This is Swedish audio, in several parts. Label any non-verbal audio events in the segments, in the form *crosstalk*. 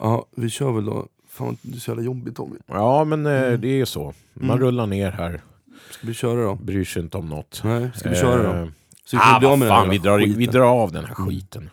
Ja, vi kör väl då. Fan, det är så jävla jobbigt Tommy. Ja, men eh, Mm. det är ju så. Man rullar ner här, Ska vi köra då? bryr sig inte om något. Nej, ska vi köra då? Eh, Så vi kan ah, bli av vad med den fan, här vi drar, skiten. vi drar av den här skiten.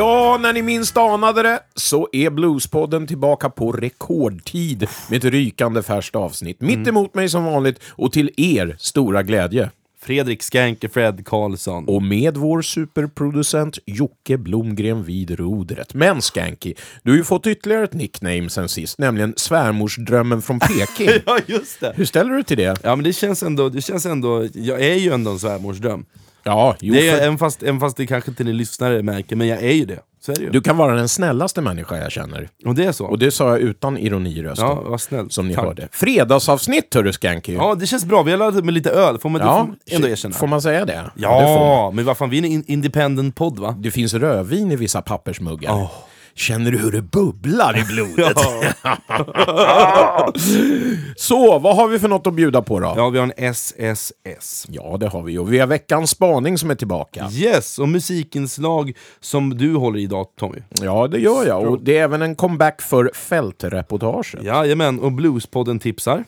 Ja, när ni minst anade det så är Bluespodden tillbaka på rekordtid med ett rykande färskt avsnitt. Mitt emot mig som vanligt och till er stora glädje. Fredrik Skanke Fred Karlsson. Och med vår superproducent Jocke Blomgren vid rodret. Men Skanky, du har ju fått ytterligare ett nickname sen sist, nämligen svärmorsdrömmen från Peking. *laughs* Ja, just det! Hur ställer du till det? Ja men det känns ändå, det känns ändå, jag är ju ändå en svärmorsdröm. Ja, jo, Det är, för även, fast, även fast det kanske inte ni lyssnare märker, men jag är ju det. Så är det ju. du kan vara den snällaste människa jag känner. Och det är så? Och det sa jag utan ironi i rösten. ja, vad snällt. Som ni Tack. hörde. Fredagsavsnitt hörru Skanky. Ja, det känns bra. Vi har laddat med lite öl, får man Ja, får ändå erkänna. Får man säga det? ja, det, men vad fan, vi är en in- independent podd va? det finns rödvin i vissa pappersmuggar. Åh. Känner du hur det bubblar i blodet? *laughs* Så, vad har vi för något att bjuda på då? Ja, vi har en SSS. Ja, det har vi. Och vi har veckans spaning som är tillbaka. Yes, och musikinslag som du håller i idag Tommy. Ja, det gör jag. Och det är även en comeback för fältreportaget. Jajamän, och Bluespodden tipsar.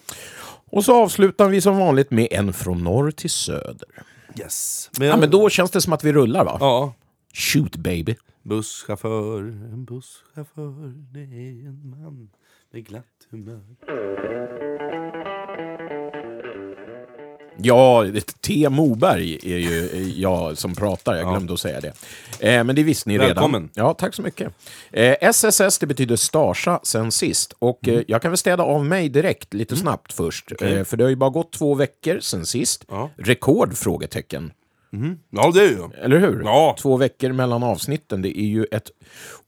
Och så avslutar vi som vanligt med en från norr till söder. Yes. Ja, men då känns det som att vi rullar va? Ja. Shoot baby. Busschaufför, en busschaufför, det är en man med glatt humör. Ja, T. Moberg är ju eh, jag som pratar, jag glömde att säga det. Eh, men det visste ni Välkommen. redan. Ja, tack så mycket. Eh, SSS, det betyder Starsa sen sist. Och Mm. eh, jag kan väl städa av mig direkt, lite snabbt först. Eh, för det har ju bara gått två veckor sen sist. Ja. Rekord? Frågetecken. Ja, det är ju. Eller hur? Ja. Två veckor mellan avsnitten, det är ju ett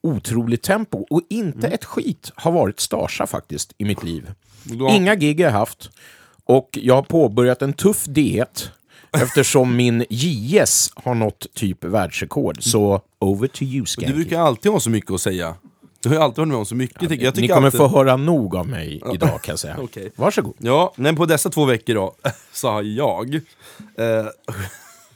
otroligt tempo. Och inte Mm. ett skit har varit Starsa faktiskt i mitt liv. Då- Inga gig har jag haft. Och jag har påbörjat en tuff diet *laughs* eftersom min JS har nått typ världsrekord. Så over to you, Du Skanky. brukar alltid ha så mycket att säga. Du har ju alltid varit med om så mycket. tycker jag. Ni kommer alltid... få höra nog av mig idag kan jag säga. *laughs* Okej. Varsågod. Ja, men på dessa två veckor då, *laughs* så har jag... Eh,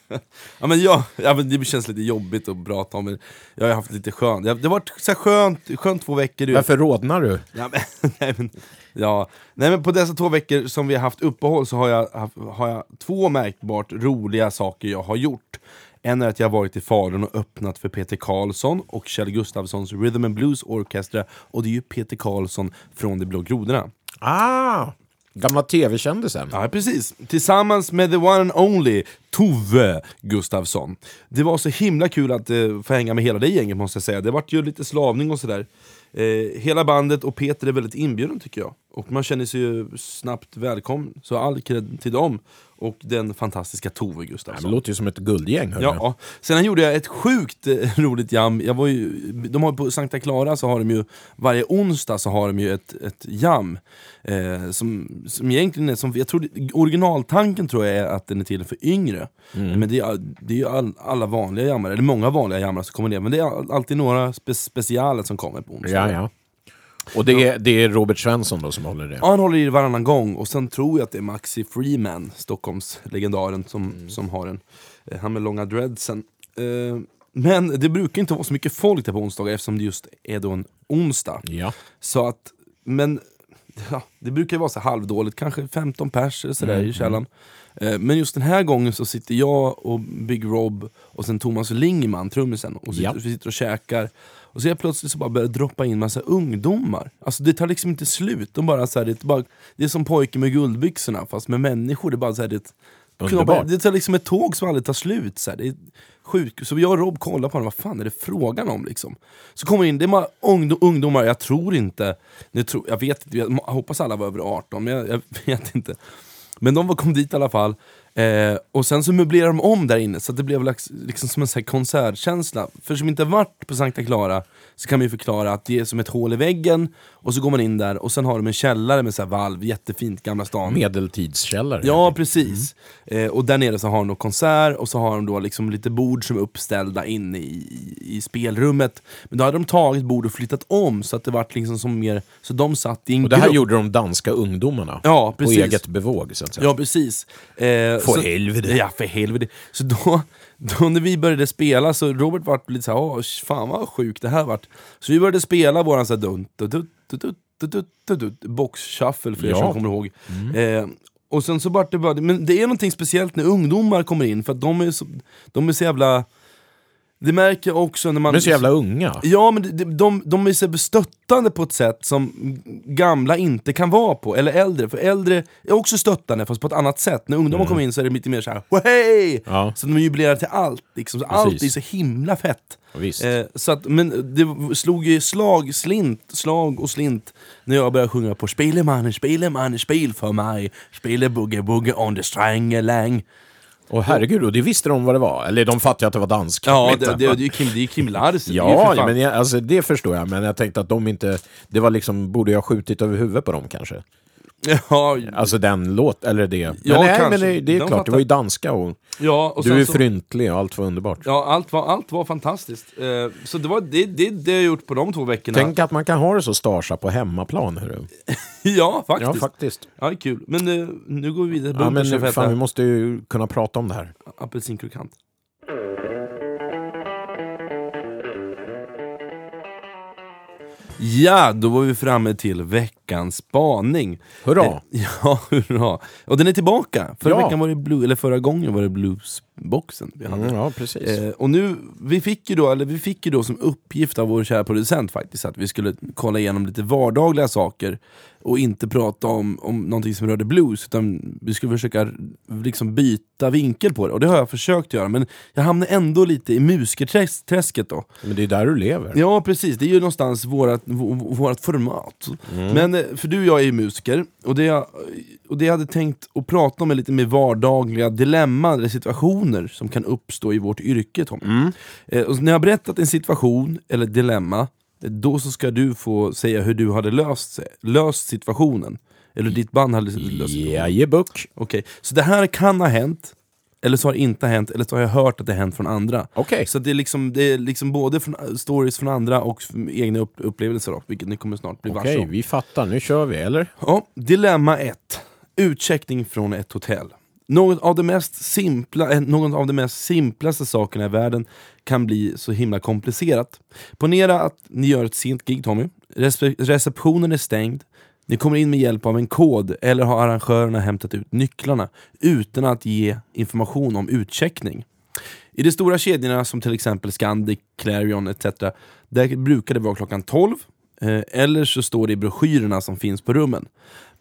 *laughs* ja, men jag, ja, men det känns lite jobbigt att prata om, men jag har haft lite skönt. Det har varit så här skönt, skönt två veckor. Du. Varför rodnar du? Ja, men, *laughs* nej, men, ja. nej men på dessa två veckor som vi har haft uppehåll så har jag, har jag två märkbart roliga saker jag har gjort. En är att jag har varit i Falun och öppnat för Peter Karlsson och Kjell Gustafssons Rhythm and Blues Orchestra och det är ju Peter Karlsson från De Blå Grodorna. Ah, gamla tv-kändisen. Ja, precis. Tillsammans med the one and only Tove Gustafsson. Det var så himla kul att eh, få hänga med hela det gänget måste jag säga. Det vart ju lite slavning och sådär. Eh, hela bandet och Peter är väldigt inbjuden tycker jag. Och man känner sig ju snabbt välkommen. Så all cred till dem och den fantastiska Tove Det Gustafsson. låter ju som ett guldgäng. Ja, sen gjorde jag ett sjukt eh, *laughs* roligt jam. Jag var ju, de har på Sankta Clara så har de ju varje onsdag så har de ju ett, ett jam. Eh, som, som egentligen är som, jag tror det- originaltanken tror jag är att den är till för yngre. Men det är, det är ju all, alla vanliga jammare, eller många vanliga jammare som kommer ner. Men det är all- alltid några spe, specialer som kommer på onsdag. ja, ja. Och det är, det är Robert Svensson då som håller det? Ja, han håller i det varannan gång och sen tror jag att det är Maxi Freeman, Stockholms legendaren som, som har den. Eh, han med långa dreadsen. Eh, men det brukar inte vara så mycket folk där på onsdagar eftersom det just är då en onsdag. Ja. Så att, men ja, det brukar ju vara så halvdåligt, kanske 15 pers eller sådär i källaren. Eh, Men just den här gången så sitter jag och Big Rob och sen Thomas Lingman, trummisen, och sitter, Ja. vi sitter och käkar. Och så helt plötsligt så bara börjar det droppa in massa ungdomar. Alltså det tar liksom inte slut. De bara, så här, det, är bara, det är som pojken med guldbyxorna fast med människor. Det är bara så här, det, Underbart. det tar liksom ett tåg som aldrig tar slut. Så här. Det är sjukt. Så jag och Rob kollar på honom, vad fan är det frågan om? Liksom? Så kommer in, det är bara ungdom, ungdomar, jag tror inte, jag, tror, jag vet inte, jag hoppas alla var över 18, men jag, jag *laughs* vet inte. Men de kom dit i alla fall. Eh, och sen så möblerar de om där inne så att det blev liksom som en här konsertkänsla. För som inte varit på Sankta Clara så kan man ju förklara att det är som ett hål i väggen, och så går man in där och sen har de en källare med så valv, jättefint, Gamla stan. Medeltidskällare. Ja, precis. Eh, och där nere så har de då konsert, och så har de då liksom lite bord som är uppställda inne i, i, i spelrummet. Men då hade de tagit bord och flyttat om, så att det vart liksom som mer... Så de satt i en Och det här grupp. gjorde de danska ungdomarna. Ja, På precis. eget bevåg, så att säga. Ja, precis. Eh, för så, helvete. Ja, för helvete. Så då, då när vi började spela så Robert vart lite såhär, åh fan vad sjukt det här vart. Så vi började spela våran såhär dunt, dunt, dunt, dunt, dunt, box-shuffle för er ja. som kommer ihåg. Mm. Eh, och sen så vart det bara, men det är någonting speciellt när ungdomar kommer in för att de är så, de är så jävla det märker jag också när man... De är så jävla unga. Ja, men de, de, de är så stöttande på ett sätt som gamla inte kan vara på, eller äldre. För äldre är också stöttande, fast på ett annat sätt. När ungdomar kommer in så är det lite mer såhär hej! Ja. Så de jubilerar till allt, liksom. så allt är så himla fett. Visst. Eh, så att, men det slog ju slag, slint, slag och slint när jag började sjunga på Spelemannen, spelemannen, spel för mig Spela boogie boogie on the strängeläng Och herregud, och det visste de vad det var. Eller de fattade att det var dansk. Ja, Vet det, det, det är ju Kim, det är Kim Larsen. det Ja, fan- men jag, alltså, det förstår jag. Men jag tänkte att de inte... Det var liksom, borde jag skjutit över huvudet på dem kanske? Ja, Alltså den låt, eller det. Men Ja, nej, kanske. men det, det är De klart, det var ju danska och, ja, och du är så- fryntlig och allt var underbart. Ja, allt var, allt var fantastiskt. Eh, så det var det, det, det jag gjort på de två veckorna. Tänk att man kan ha det så starsa på hemmaplan. Hörru. *laughs* ja, faktiskt. Ja, Ja, faktiskt. kul. Men eh, nu går vi vidare. Ja, men fan, vi måste ju kunna prata om det här. apelsinkrokant. Ja, då var vi framme till veckans spaning. Hurra! Eh, *laughs* Ja, hurra! Och den är tillbaka! Förra Ja. veckan var det blue, eller förra gången var det bluesboxen vi hade. Mm, ja, precis. Eh, och nu, vi fick, ju då, eller vi fick ju då som uppgift av vår kära producent faktiskt att vi skulle kolla igenom lite vardagliga saker och inte prata om, om någonting som rörde blues, utan vi skulle försöka liksom byta vinkel på det. Och det har jag försökt göra, men jag hamnar ändå lite i musikerträsket då. Men det är där du lever. Ja precis, det är ju någonstans vårat, vå- vårat format. Men eh, för du och jag är ju musiker, och det jag, och det jag hade tänkt att prata om är lite mer vardagliga dilemman eller situationer som kan uppstå i vårt yrke Tommy. Eh, och när jag har berättat en situation eller dilemma, eh, då så ska du få säga hur du hade löst, löst situationen. Eller ditt band hade löst situationen. Jajebuck. Okej, så det här kan ha hänt, eller så har det inte hänt, eller så har jag hört att det har hänt från andra. Okej. Så det är liksom, det är liksom både från, stories från andra och egna upp, upplevelser då, vilket ni kommer snart bli varse Okej, vi fattar. Nu kör vi, eller? Ja, dilemma 1. Utcheckning från ett hotell. Något av, det mest simpla, eh, något av de mest simplaste sakerna i världen kan bli så himla komplicerat. Ponera att ni gör ett sent gig Tommy, Respe- receptionen är stängd, ni kommer in med hjälp av en kod eller har arrangörerna hämtat ut nycklarna utan att ge information om utcheckning. I de stora kedjorna som till exempel Scandic, Clarion etc. Där brukar det vara klockan 12 eh, eller så står det i broschyrerna som finns på rummen.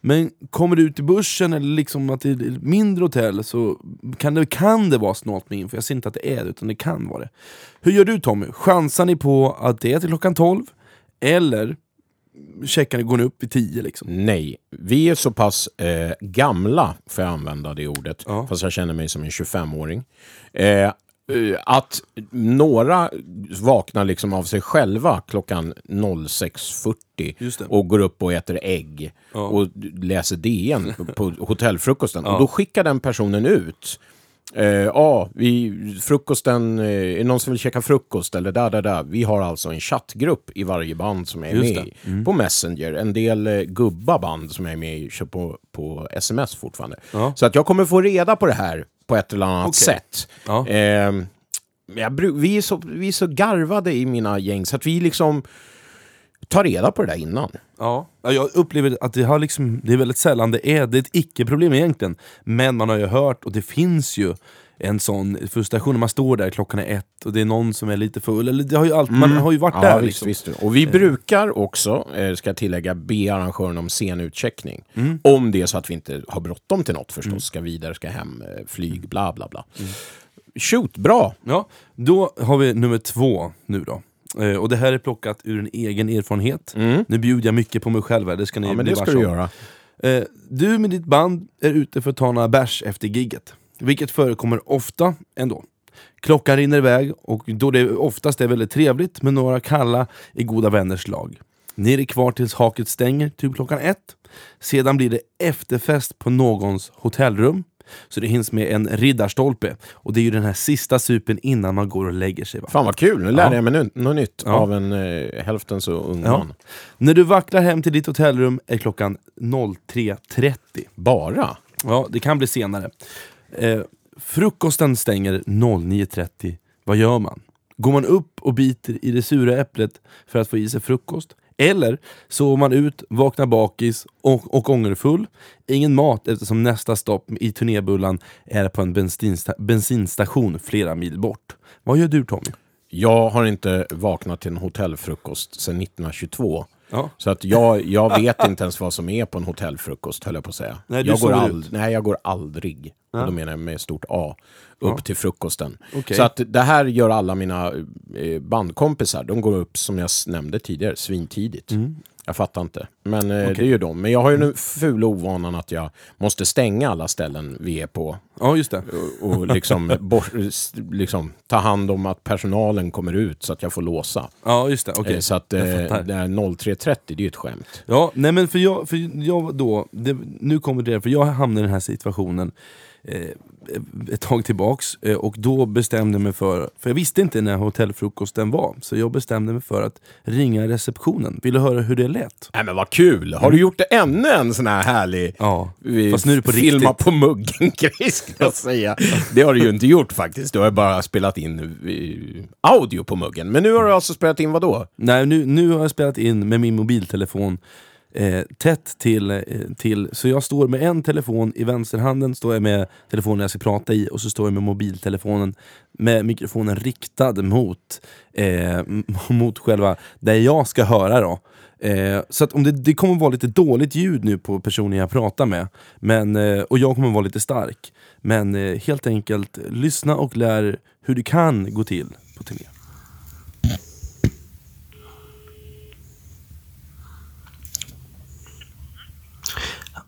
Men kommer du ut i börsen eller liksom ett mindre hotell så kan det, kan det vara snålt med info. Jag säger inte att det är det, utan det kan vara det. Hur gör du Tommy? Chansar ni på att det är till klockan 12? Eller checkar ni, går ni upp i 10 liksom? Nej, vi är så pass eh, gamla, får jag använda det ordet, Ja. fast jag känner mig som en 25-åring. Eh, eh, att några vaknar liksom av sig själva klockan 06.40 Just det. och går upp och äter ägg Ja. och läser DN på hotellfrukosten. Och då skickar den personen ut Ja, eh, ah, vi, frukosten, eh, är det någon som vill käka frukost eller där, där, där. Vi har alltså en chattgrupp i varje band som är Just med. Mm. på Messenger. En del eh, gubba band som är med i, kör på, på sms fortfarande. Ja. Så att jag kommer få reda på det här på ett eller annat Okej. sätt. Ja. Ehm, jag, vi, är så, vi är så garvade i mina gäng så att vi liksom tar reda på det där innan. Ja, jag upplever att det, har liksom, det är väldigt sällan det är, det är ett icke-problem egentligen. Men man har ju hört, och det finns ju en sån frustration när man står där, klockan är ett och det är någon som är lite full. Eller det har ju allt, Man har ju varit Mm. Ja, där visst, liksom. visst. Och vi brukar också, eh, ska jag tillägga, be arrangören om sen utcheckning. Mm. Om det är så att vi inte har bråttom till något förstås, ska vidare, ska hem, eh, flyg, bla bla bla. Mm. Shoot, bra! Ja, då har vi nummer två nu då. Eh, och det här är plockat ur en egen erfarenhet. Nu bjuder jag mycket på mig själv här, det ska ni Mm. Ja, men bli det ska du göra. Eh, du med ditt band är ute för att ta några bärs efter gigget. Vilket förekommer ofta ändå. Klockan rinner iväg och då det oftast är väldigt trevligt med några kalla i goda vänners lag. Ni är kvar tills haket stänger, typ klockan ett. Sedan blir det efterfest på någons hotellrum. Så det hinns med en riddarstolpe. Och det är ju den här sista supen innan man går och lägger sig. Va? Fan vad kul, nu lärde Ja. jag mig nu- något nytt Ja. av en eh, hälften så ung Ja. man. När du vacklar hem till ditt hotellrum är klockan 03.30. Bara? Ja, det kan bli senare. Eh, frukosten stänger 09.30. Vad gör man? Går man upp och biter i det sura äpplet för att få i sig frukost? Eller sover man ut, vaknar bakis och, och ångerfull? Ingen mat eftersom nästa stopp i turnébullan är på en bensinsta bensinstation flera mil bort. Vad gör du Tommy? Jag har inte vaknat till en hotellfrukost sedan 1922. Ja. Så att jag, jag vet inte ens vad som är på en hotellfrukost, höll jag på att säga. Nej, du jag, går sover ald- ut. nej, jag går aldrig, och då menar jag med stort A, upp till frukosten. Okej. Så att det här gör alla mina eh, bandkompisar. De går upp, som jag nämnde tidigare, svintidigt. Mm. Jag fattar inte. Men eh, det är ju de. Men jag har ju nu fula ovanan att jag måste stänga alla ställen vi är på. Ja, just det. Och, och liksom, *laughs* bort, liksom ta hand om att personalen kommer ut så att jag får låsa. Ja, just det. Okej. Eh, Så att eh, jag fattar. det här 03.30, det är ju ett skämt. Ja, nej men för jag, för jag då, det, nu kommer det, för jag hamnade i den här situationen eh, ett tag tillbaks eh, och då bestämde mig för, för jag visste inte när hotellfrukosten var, så jag bestämde mig för att ringa receptionen. Vill du höra hur det lät? Nej men vad kul! Har du gjort det ännu en sån här härlig Ja, eh, fast nu är det på filma riktigt. på muggen-grej *laughs* ska jag säga. Det har du ju inte gjort faktiskt. Du har bara spelat in eh, audio på muggen. Men nu har du alltså spelat in vad då? Nej, nu, nu har jag spelat in med min mobiltelefon eh, tätt till, eh, till, så jag står med en telefon i vänsterhanden, står jag med telefonen jag ska prata i och så står jag med mobiltelefonen med mikrofonen riktad mot, eh, *laughs* mot själva, där jag ska höra då. Eh, så att om det, det kommer vara lite dåligt ljud nu på personen jag pratar med, men, eh, och jag kommer vara lite stark. Men eh, helt enkelt, lyssna och lär hur det kan gå till på turné.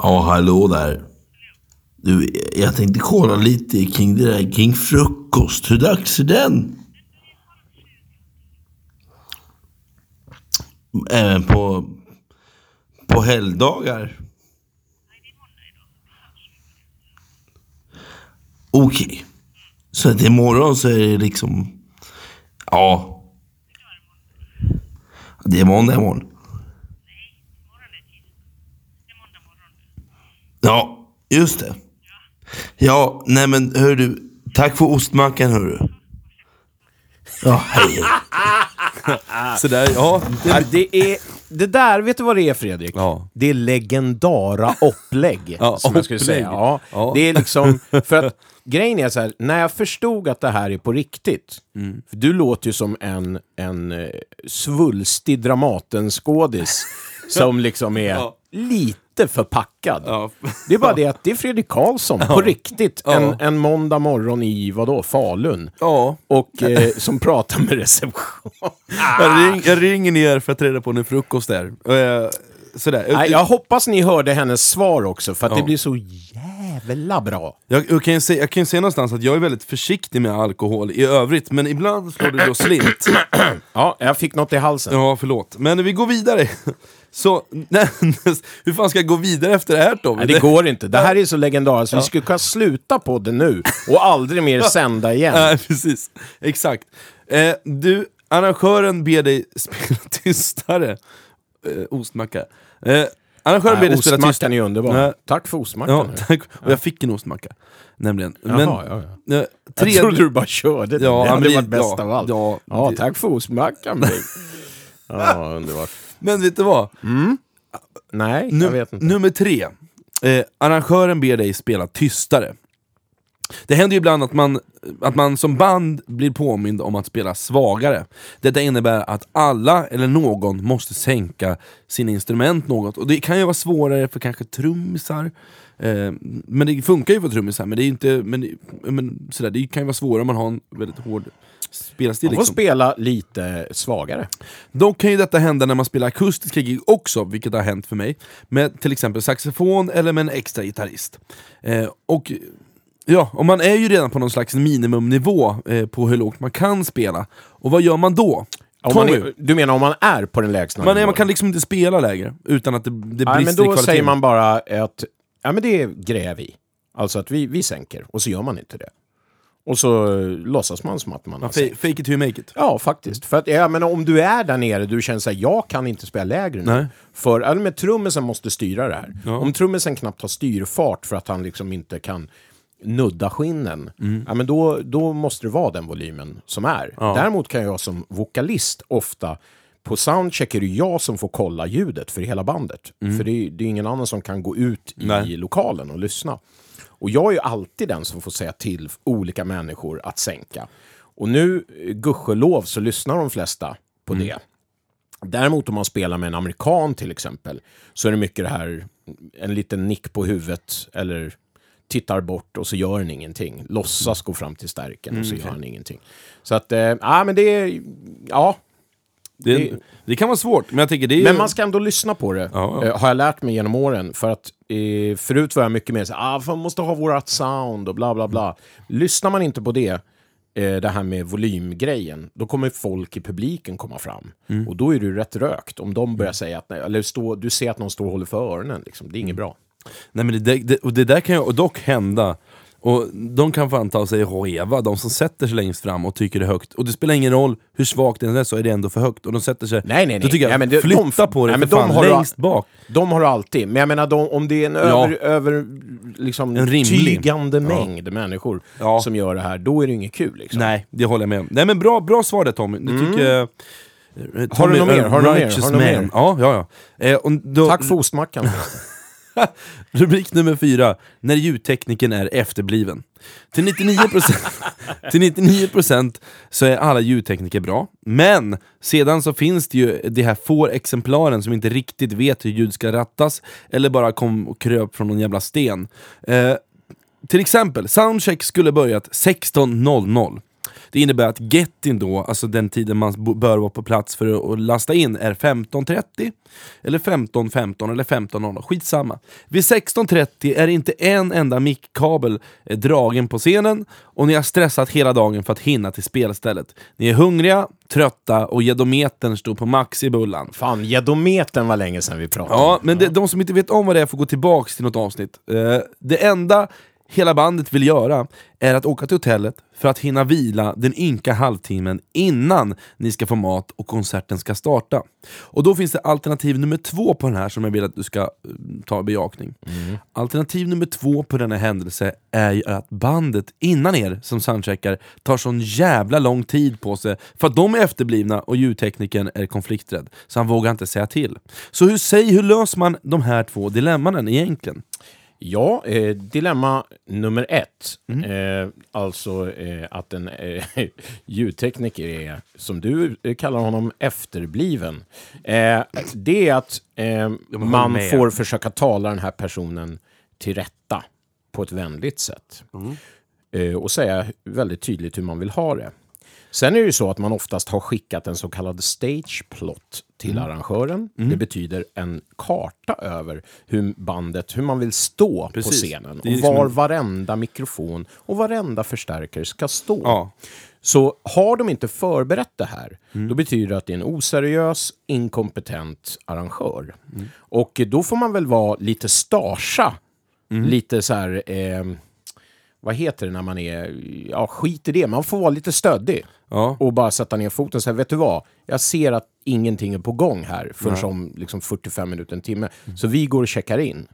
Ja, hallå där. Du, jag tänkte kolla lite kring det där kring frukost. Hur dags är den? Även på, på helgdagar? Okej. Så att imorgon så är det liksom... Ja. Det är måndag imorgon. Ja, just det. Ja, nej men hör du. Tack för ostmackan hörru. Ja, hej. *laughs* Så där, ja, det, det, är, det där, vet du vad det är Fredrik? Ja. Det är legendara upplägg. *laughs* Ja, som jag skulle säga. Ja, Ja. Det är liksom, för att grejen är så här, när jag förstod att det här är på riktigt, Mm. för du låter ju som en, en eh, svulstig Dramatenskådis *laughs* som liksom är Ja. Lite förpackad. ja. Det är bara det att det är Fredrik Karlsson, på riktigt, en, en måndag morgon i, vadå, Falun. ja. Och eh, som pratar med reception. *laughs* Jag, ring, jag ringer ner för att ta reda på när frukost är. Eh, Sådär. Nej, jag hoppas ni hörde hennes svar också, för att det Ja. blir så jävla bra. Jag, jag, kan ju säga, jag kan säga någonstans att jag är väldigt försiktig med alkohol i övrigt, men ibland slår det då slint. *clears throat* Ja, jag fick något i halsen. Ja, förlåt. Men vi går vidare. Så, nej, *laughs* hur fan ska jag gå vidare efter det här Tommy? Nej, det går inte. Det här är så legendariskt. Vi skulle kunna sluta på det nu och aldrig mer sända igen. Nej, precis. Exakt. Eh, du, arrangören ber dig *laughs* spela tystare. Eh, ostmacka. Eh, arrangören ber dig spela tystare. ostmackan är underbar. Nej. Tack för ostmackan. Ja. Och jag fick en ostmacka. Nämligen. Men, Jaha, ja, ja. eh, Jag trodde du bara körde. Ja, det hade men varit bäst ja, av allt. ja, Ja, tack för ostmackan. *laughs* Ja, underbart. Men vet du vad? Nej, Nu, jag vet inte. Nummer tre. Eh, arrangören ber dig spela tystare. Det händer ju ibland att man, att man som band blir påmind om att spela svagare. Detta innebär att alla eller någon måste sänka sina instrument något. Och det kan ju vara svårare för kanske trummisar. Eh, men det funkar ju för trummisar, men det är inte... Men, men, sådär, det kan ju vara svårare om man har en väldigt hård spelstil. Man får Liksom. spela lite svagare. Dock kan ju detta hända när man spelar akustiska gig också, vilket har hänt för mig. Med till exempel saxofon eller med en extra gitarrist. Eh, och Ja, och man är ju redan på någon slags minimumnivå eh, på hur lågt man kan spela. Och vad gör man då? Om man är, du menar om man är på den lägsta man, är, nivån? man kan liksom inte spela lägre utan att det, det Nej, men brister i då säger man bara att ja, men det grejer vi. Alltså att vi, vi sänker, och så gör man inte det. Och så eh, låtsas man som att man har Fa- sänkt. Fake it till you make it. Ja, faktiskt. För att, jag menar, om du är där nere, du känner såhär, jag kan inte spela lägre nu. Nej. För, eller med trummisen måste styra det här. Ja. Om trummisen knappt har styrfart för att han liksom inte kan nudda skinnen, Mm. ja, men då, då måste det vara den volymen som är. Ja. Däremot kan jag som vokalist ofta, på soundcheck är det jag som får kolla ljudet för hela bandet. För det är, det är ingen annan som kan gå ut i Mm. Nej. lokalen och lyssna. Och jag är ju alltid den som får säga till olika människor att sänka. Och nu, eh, gudskelov, så lyssnar de flesta på Mm. det. Däremot om man spelar med en amerikan till exempel, så är det mycket det här, en liten nick på huvudet, eller tittar bort och så gör den ingenting. Låtsas gå fram till stärken och så Mm, gör han ingenting. Så att, eh, ja men det är, ja. Det, Det- det kan vara svårt, men jag tänker det är Men man ska ändå lyssna på det, Ja, ja. eh, har jag lärt mig genom åren. För att eh, förut var jag mycket mer så ah, man måste ha vårat sound och bla bla bla. Lyssnar man inte på det, eh, det här med volymgrejen, då kommer folk i publiken komma fram. Mm. Och då är det rätt rökt. Om de börjar säga att, nej, eller stå, du ser att någon står och håller för öronen, liksom. det är inget bra. Nej men det, det, och det där kan ju dock hända, och de kan fan ta sig reva, de som sätter sig längst fram och tycker det är högt. Och det spelar ingen roll hur svagt den är så är det ändå för högt. Och de sätter sig... Nej, nej, nej. tycker jag, Nej, flytta de- på det nej, för men de fan, har du- längst bak. De har du alltid, men jag menar de, om det är en Ja. över, över liksom, En tygande mängd människor Ja. som gör det här, då är det inget kul. Liksom. Nej, det håller jag med om. Nej men bra, bra svar där Tommy. Det tycker jag... eh, Har du något mer? Har du något mer? Har du något mer? Ja, ja, ja. Eh, och då, Tack för ostmackan. *laughs* Rubrik nummer fyra. När ljudtekniken är efterbliven. Till 99%, *laughs* till 99% så är alla ljudtekniker bra, men sedan så finns det ju de här få exemplaren som inte riktigt vet hur ljud ska rattas, eller bara kom och kröp från någon jävla sten. Eh, till exempel, soundcheck skulle börjat 16.00. Det innebär att getting då, alltså den tiden man bör vara på plats för att- lasta in, är 15.30 eller 15.15 eller 15.00, skitsamma. Vid 16.30 är inte en enda mickkabel eh, dragen på scenen och ni har stressat hela dagen för att hinna till spelstället. Ni är hungriga, trötta och gedometern står på max i bullan. Fan, gedometern var länge sedan vi pratade. Ja, men det, de som inte vet om vad det är får gå tillbaks till något avsnitt. Eh, det enda hela bandet vill göra är att åka till hotellet för att hinna vila den ynka halvtimmen innan ni ska få mat och konserten ska starta. Och då finns det alternativ nummer två på den här som jag vill att du ska eh, ta i bejakning. Alternativ nummer två på denna händelse är ju att bandet innan er som soundcheckar tar sån jävla lång tid på sig för att de är efterblivna och ljudteknikern är konflikträdd, så han vågar inte säga till. Så hur, säg, hur löser man de här två dilemman egentligen? Ja, eh, dilemma nummer ett. Mm. Eh, alltså eh, att en eh, *laughs* ljudtekniker är, som du eh, kallar honom, efterbliven. Eh, det är att eh, man med. får försöka tala den här personen till rätta på ett vänligt sätt. Mm. Och säga väldigt tydligt hur man vill ha det. Sen är det ju så att man oftast har skickat en så kallad stage plot till Mm. arrangören. Det betyder en karta över hur bandet, hur man vill stå på Precis. scenen. Det är Och liksom var en- varenda mikrofon och varenda förstärkare ska stå. Ja. Så har de inte förberett det här, Mm. då betyder det att det är en oseriös, inkompetent arrangör. Mm. Och då får man väl vara lite starsa. Mm. Lite så här... Eh, vad heter det när man är... Ja, skit i det. Man får vara lite stöddig. Ja. Och bara sätta ner foten och säga, vet du vad? Jag ser att ingenting är på gång här förrän om liksom 45 minuter, en timme. Så vi går och checkar in.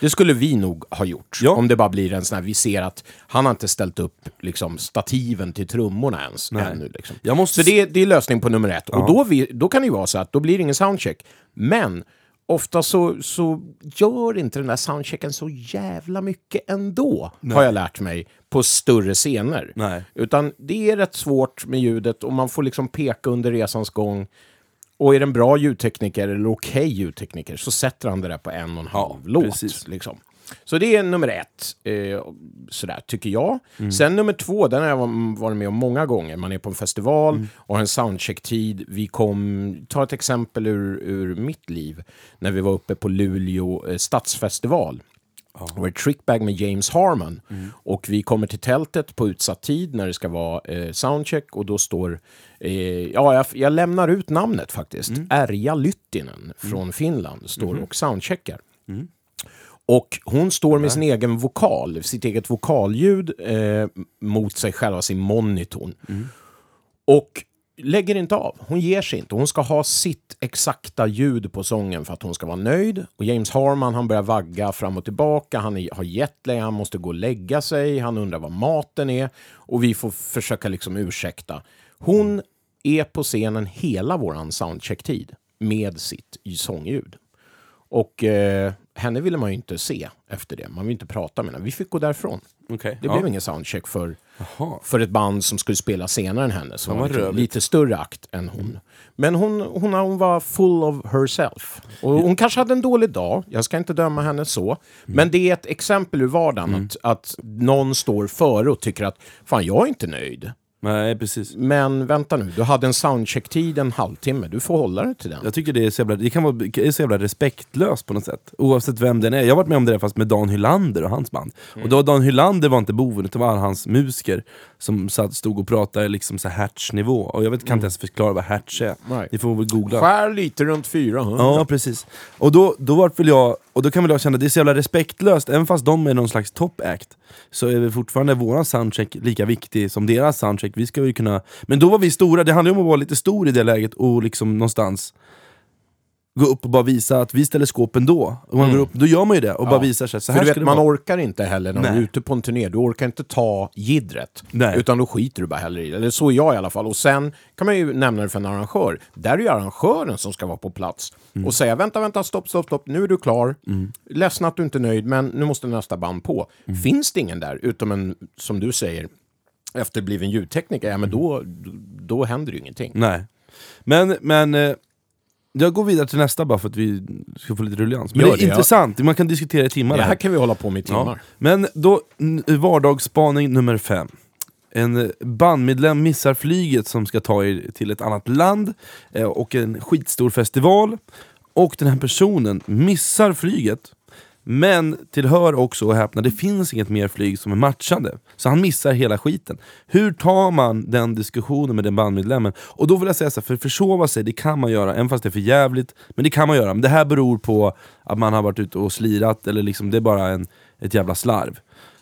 Det skulle vi nog ha gjort. Ja. Om det bara blir en sån här, vi ser att han har inte ställt upp liksom, stativen till trummorna ens. Nej. Ännu, liksom. Måste Så det, är- det är lösning på nummer ett. Och då, vi, då kan det ju vara så att då blir det ingen soundcheck. Men ofta så, så gör inte den där soundchecken så jävla mycket ändå, har jag lärt mig, på större scener. Nej. Utan det är rätt svårt med ljudet och man får liksom peka under resans gång. Och är det en bra ljudtekniker eller okej ljudtekniker så sätter han det där på en och en halv låt. precis. Liksom. Så det är nummer ett, eh, sådär, tycker jag. Sen nummer två, den har jag var- varit med om många gånger. Man är på en festival och har en soundcheck-tid. Vi kom, ta ett exempel ur, ur mitt liv, när vi var uppe på Luleå eh, stadsfestival. Det var ett trickbag med James Harmon. Och vi kommer till tältet på utsatt tid när det ska vara eh, soundcheck och då står... Eh, ja, jag, jag lämnar ut namnet faktiskt. Erja Lyttinen från Finland står och soundcheckar. Och hon står med sin egen vokal, sitt eget vokalljud eh, mot sig själv, sin monitorn. Och lägger inte av. Hon ger sig inte. Hon ska ha sitt exakta ljud på sången för att hon ska vara nöjd. Och James Harman, han börjar vagga fram och tillbaka. Han är, har jetlag, han måste gå och lägga sig. Han undrar vad maten är. Och vi får försöka liksom ursäkta. Hon är på scenen hela våran soundcheck-tid med sitt sångljud. Och eh, henne ville man ju inte se efter det. Man vill inte prata med henne. Vi fick gå därifrån. Okej. Det ja. blev ingen soundcheck för, för ett band som skulle spela senare än henne. Som Fan, var vad lite, större akt än hon. Men hon, hon, hon var full of herself. Och hon kanske hade en dålig dag, jag ska inte döma henne så. Men det är ett exempel ur vardagen att, att någon står före och tycker att fan, jag är inte nöjd. Nej, precis. Men vänta nu, du hade en soundcheck-tid en halvtimme, du får hålla dig till den. Jag tycker det är så jävla, det kan vara det är så jävla respektlöst på något sätt. Oavsett vem den är. Jag har varit med om det där fast med Dan Hylander och hans band. Och då Dan Hylander var inte boven, utan var hans musiker som satt, stod och pratade liksom så Hertz-nivå. Och jag vet, kan inte ens förklara vad Hertz är. Nej. Ni får väl googla. Skär lite runt 400. Ja, precis. Och då, då var väl jag, och då kan väl jag känna det är så jävla respektlöst, även fast de är någon slags top act, så är väl fortfarande våran soundcheck lika viktig som deras soundcheck. Vi ska ju kunna... Men då var vi stora, det handlar ju om att vara lite stor i det läget och liksom någonstans gå upp och bara visa att vi ställer skåpen då. Och man går upp, då gör man ju det och bara visar sig. Så Mm. För här du vet, man vara. orkar inte heller när man är Nej. ute på en turné. Du orkar inte ta gidret. Nej. Utan då skiter du bara hellre i det. Eller så är jag i alla fall. Och sen kan man ju nämna det för en arrangör. Där är ju arrangören som ska vara på plats. Mm. Och säga vänta, vänta, stopp, stopp, stopp. Nu är du klar. Ledsen att du inte är nöjd, men nu måste nästa band på. Mm. Finns det ingen där, utom en, som du säger, efterbliven ljudtekniker, ja men då, då händer ju ingenting. Nej. Men, men eh, jag går vidare till nästa bara för att vi ska få lite rullians. Men Gör det är det, intressant, man kan diskutera i timmar Det här. kan vi hålla på med i timmar. Ja. Men då, vardagsspaning nummer fem. En bandmedlem missar flyget som ska ta er till ett annat land eh, och en skitstor festival. Och den här personen missar flyget, men tillhör också, och häpna, det finns inget mer flyg som är matchande. Så han missar hela skiten. Hur tar man den diskussionen med den bandmedlemmen? Och då vill jag säga så här, för försova sig, det kan man göra, även fast det är för jävligt. Men det kan man göra. Men det här beror på att man har varit ute och slirat, eller liksom, det är bara en, ett jävla slarv.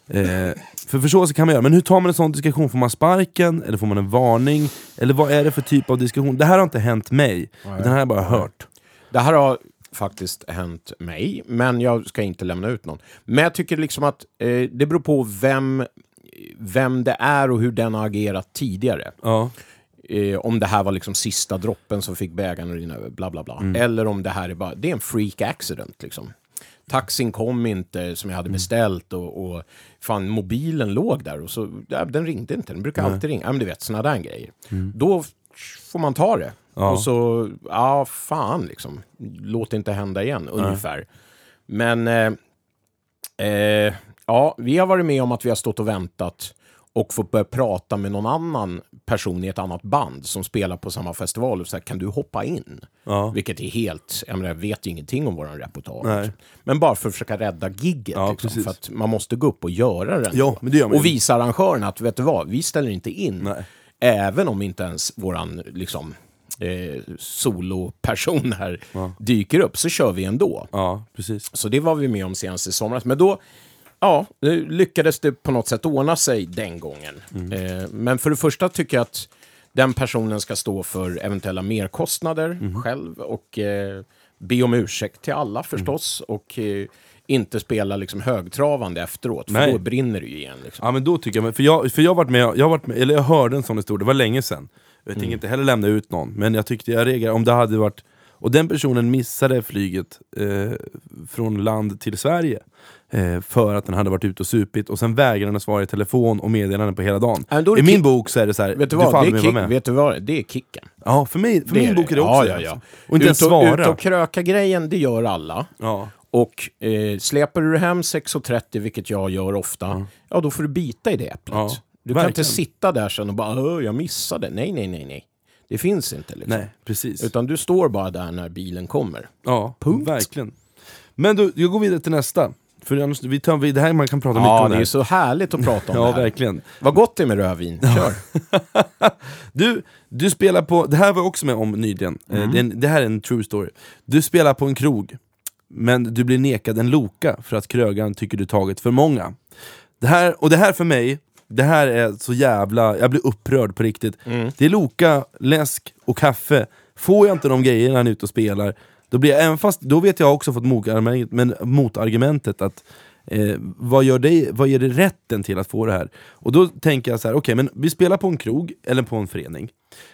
Eh, för försåelse kan man göra, men hur tar man en sån diskussion? Får man sparken? Eller får man en varning? Eller vad är det för typ av diskussion? Det här har inte hänt mig, det här har jag bara hört. Det här har faktiskt hänt mig, men jag ska inte lämna ut någon. Men jag tycker liksom att eh, det beror på vem, vem det är och hur den har agerat tidigare. Ja. Eh, om det här var liksom sista droppen som fick bägaren att rinna över, bla bla bla. Eller om det här är bara, det är en freak accident liksom. Taxin kom inte som jag hade beställt och, och fan mobilen låg där och så, ja, den ringde inte, den brukar alltid ringa. Ja men du vet, såna där grejer. Då f- får man ta det. Ja. Och så, ja fan liksom. Låt det inte hända igen, ungefär. Men, eh, eh, ja, vi har varit med om att vi har stått och väntat och fått börja prata med någon annan person i ett annat band som spelar på samma festival och säga kan du hoppa in? Ja. Vilket är helt, jag menar, jag vet ju ingenting om våran reportage. Men bara för att försöka rädda gigget. Ja, liksom, för att man måste gå upp och göra det. Ja, och visa arrangören att, vet du vad, vi ställer inte in. Nej. Även om inte ens våran liksom, eh, soloperson här dyker upp, så kör vi ändå. Ja, precis. Så det var vi med om senast i somras. Men då ja, nu lyckades det på något sätt ordna sig den gången. Eh, men för det första tycker jag att den personen ska stå för eventuella merkostnader själv och eh, be om ursäkt till alla förstås. Och eh, inte spela liksom högtravande efteråt, för Nej. då brinner det ju igen. Liksom. Ja men då tycker jag, för jag, för jag varit med, jag varit med, eller jag hörde en sån historia, det var länge sedan. Jag tänker inte heller lämna ut någon, men jag tyckte jag reagerade om det hade varit och den personen missade flyget eh, från land till Sverige eh, för att den hade varit ute och supit och sen vägrade den att svara i telefon och meddelanden på hela dagen. I min bok så är det så här, Vet du får vad? Aldrig kick, vara med. vet du vad? det är kicken. Ja, för, mig, för Det min är bok är det också ja, ja, ja. alltså. Och inte ut och, svara. Ut och kröka grejen, det gör alla. Ja. Och eh, släpar du hem 6.30, vilket jag gör ofta, ja då får du bita i det äpplet. Ja, du kan verkligen. inte sitta där sen och bara "Åh, jag missade. Nej, nej, nej, nej. Det finns inte liksom. Nej, precis. Utan du står bara där när bilen kommer. Ja, Punkt. verkligen. Men du, jag går vidare till nästa. För annars, vi tar, det här man kan prata mycket Ja, om det det är så härligt att prata om *laughs* Ja, det här. verkligen. Vad gott det är med rödvin. Kör. *laughs* Du, du spelar på, det här var jag också med om nyligen, Eh, Mm. det, det här är en true story. Du spelar på en krog, men du blir nekad en Loka för att krögaren tycker du tagit för många. Det här, och det här för mig, det här är så jävla, jag blir upprörd på riktigt. Mm. Det är Loka, läsk och kaffe. Får jag inte de grejerna när jag är ute och spelar, då blir jag, även fast, då vet jag också fått motargumentet, men motargumentet att Eh, vad, gör dig, vad ger dig rätten till att få det här? Och då tänker jag så här, okej men vi spelar på en krog, eller på en förening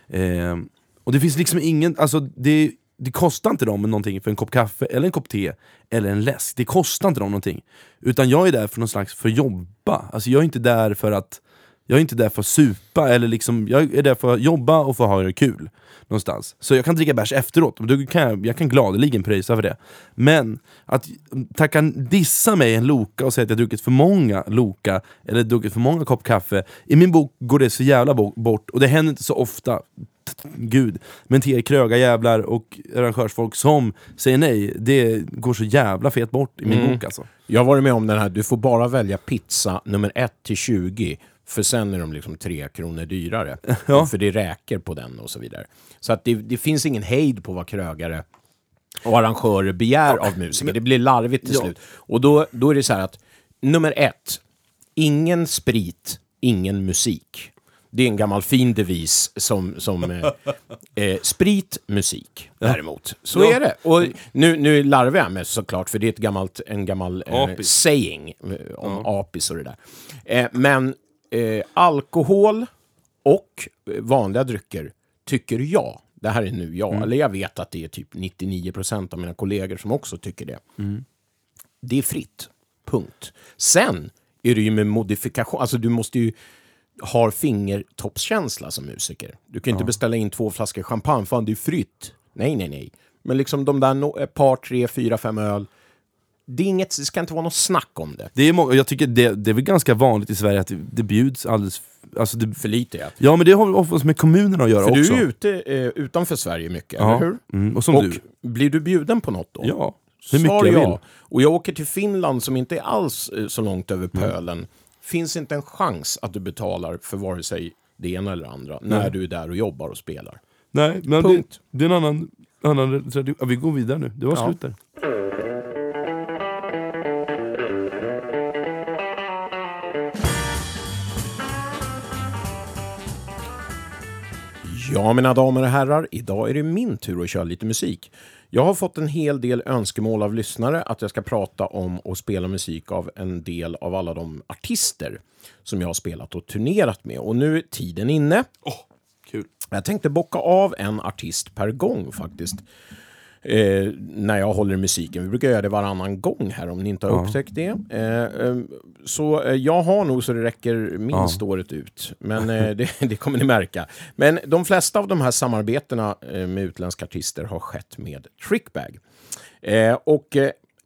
eh, Och det finns liksom ingen, alltså det, det kostar inte dem någonting för en kopp kaffe, eller en kopp te, eller en läsk Det kostar inte dem någonting utan jag är där för någon slags, för att jobba. Alltså jag är inte där för att jag är inte där för att supa, eller liksom, jag är där för att jobba och för att ha det kul Någonstans. Så jag kan dricka bärs efteråt, och då kan jag, jag kan gladeligen pröjsa för det. Men att tacka dissa mig en Loka och säga att jag druckit för många Loka, eller druckit för många kopp kaffe I min bok går det så jävla bort, och det händer inte så ofta. Gud, men till er kröga jävlar och arrangörsfolk som säger nej, det går så jävla fet bort i min Mm. bok alltså Jag har varit med om den här, du får bara välja pizza nummer 1 till 20 för sen är de liksom 3 kronor dyrare. *laughs* Ja. För det räker på den och så vidare. Så att det, det finns ingen hejd på vad krögare och arrangörer begär av musiker. Det blir larvigt till Ja. slut. Och då, då är det så här att nummer ett, ingen sprit, ingen musik. Det är en gammal fin devis som, som eh, *laughs* eh, sprit, musik däremot. Så Ja. är det. Och nu, nu larvar jag mig såklart, för det är ett gammalt, en gammal eh, saying eh, om apis och det där. Eh, men eh, alkohol och vanliga drycker tycker jag, det här är nu jag, eller jag vet att det är typ 99% av mina kollegor som också tycker det. Det är fritt. Punkt. Sen är det ju med modifikation, alltså du måste ju ha fingertoppskänsla som musiker. Du kan ju inte beställa in två flaskor champagne, fan det är fritt. Nej, nej, nej. Men liksom de där no, ett par, tre, fyra, fem öl. Det, är inget, det ska inte vara något snack om det. Det är, jag tycker det, det är väl ganska vanligt i Sverige att det, det bjuds alldeles... Alltså det, För lite, ja. ja men det har oftast med kommunerna att göra För också du är ute eh, utanför Sverige mycket, Ja. eller hur? Mm, och som och du. blir du bjuden på något då? Ja, hur mycket Svar jag ja. vill. Och jag åker till Finland som inte är alls eh, så långt Mm. över pölen. Finns inte en chans att du betalar för vare sig det ena eller andra när du är där och jobbar och spelar. Nej, men det, det är en annan, annan tradition. Ja, vi går vidare nu, det var Ja. slut där. Ja, mina damer och herrar, idag är det min tur att köra lite musik. Jag har fått en hel del önskemål av lyssnare att jag ska prata om och spela musik av en del av alla de artister som jag har spelat och turnerat med. Och nu är tiden inne. Kul. Jag tänkte bocka av en artist per gång faktiskt. Eh, när jag håller musiken. Vi brukar göra det varannan gång här om ni inte har upptäckt det. Eh, eh, så eh, jag har nog så det räcker minst året ut. Men eh, *laughs* det, det kommer ni märka. Men de flesta av de här samarbetena med utländska artister har skett med Trickbag. Och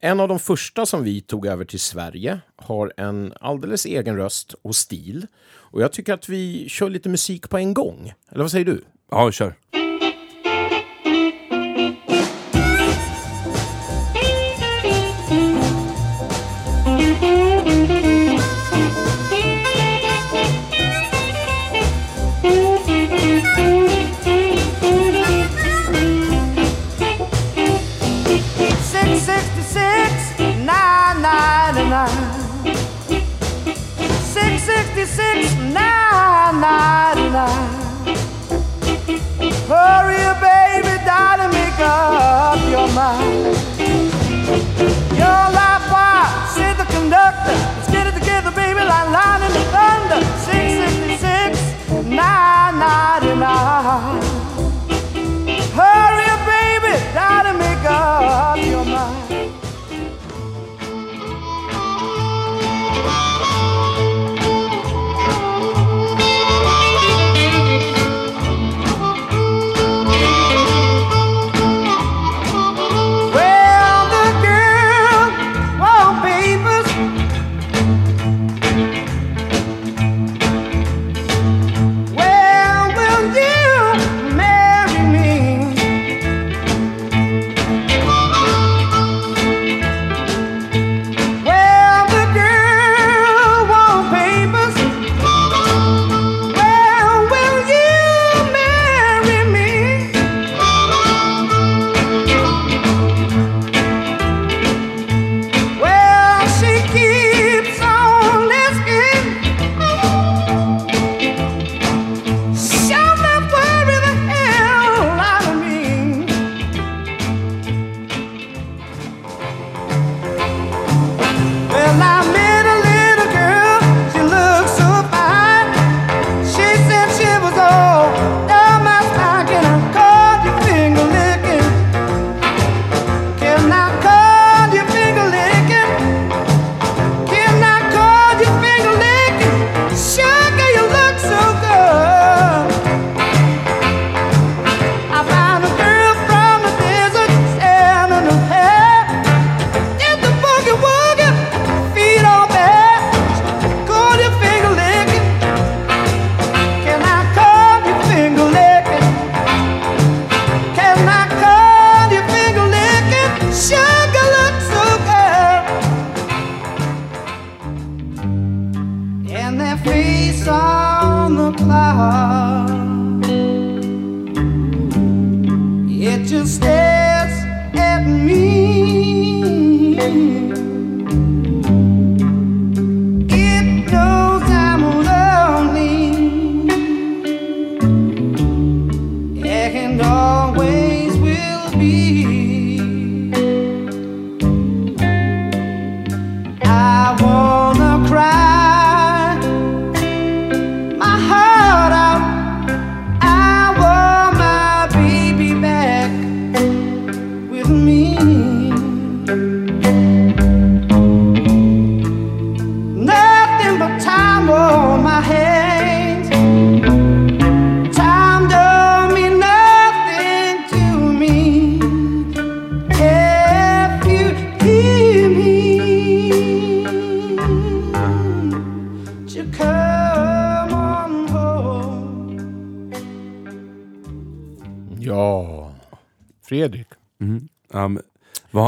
en av de första som vi tog över till Sverige har en alldeles egen röst och stil. Och jag tycker att vi kör lite musik på en gång. Eller vad säger du? Ja, kör.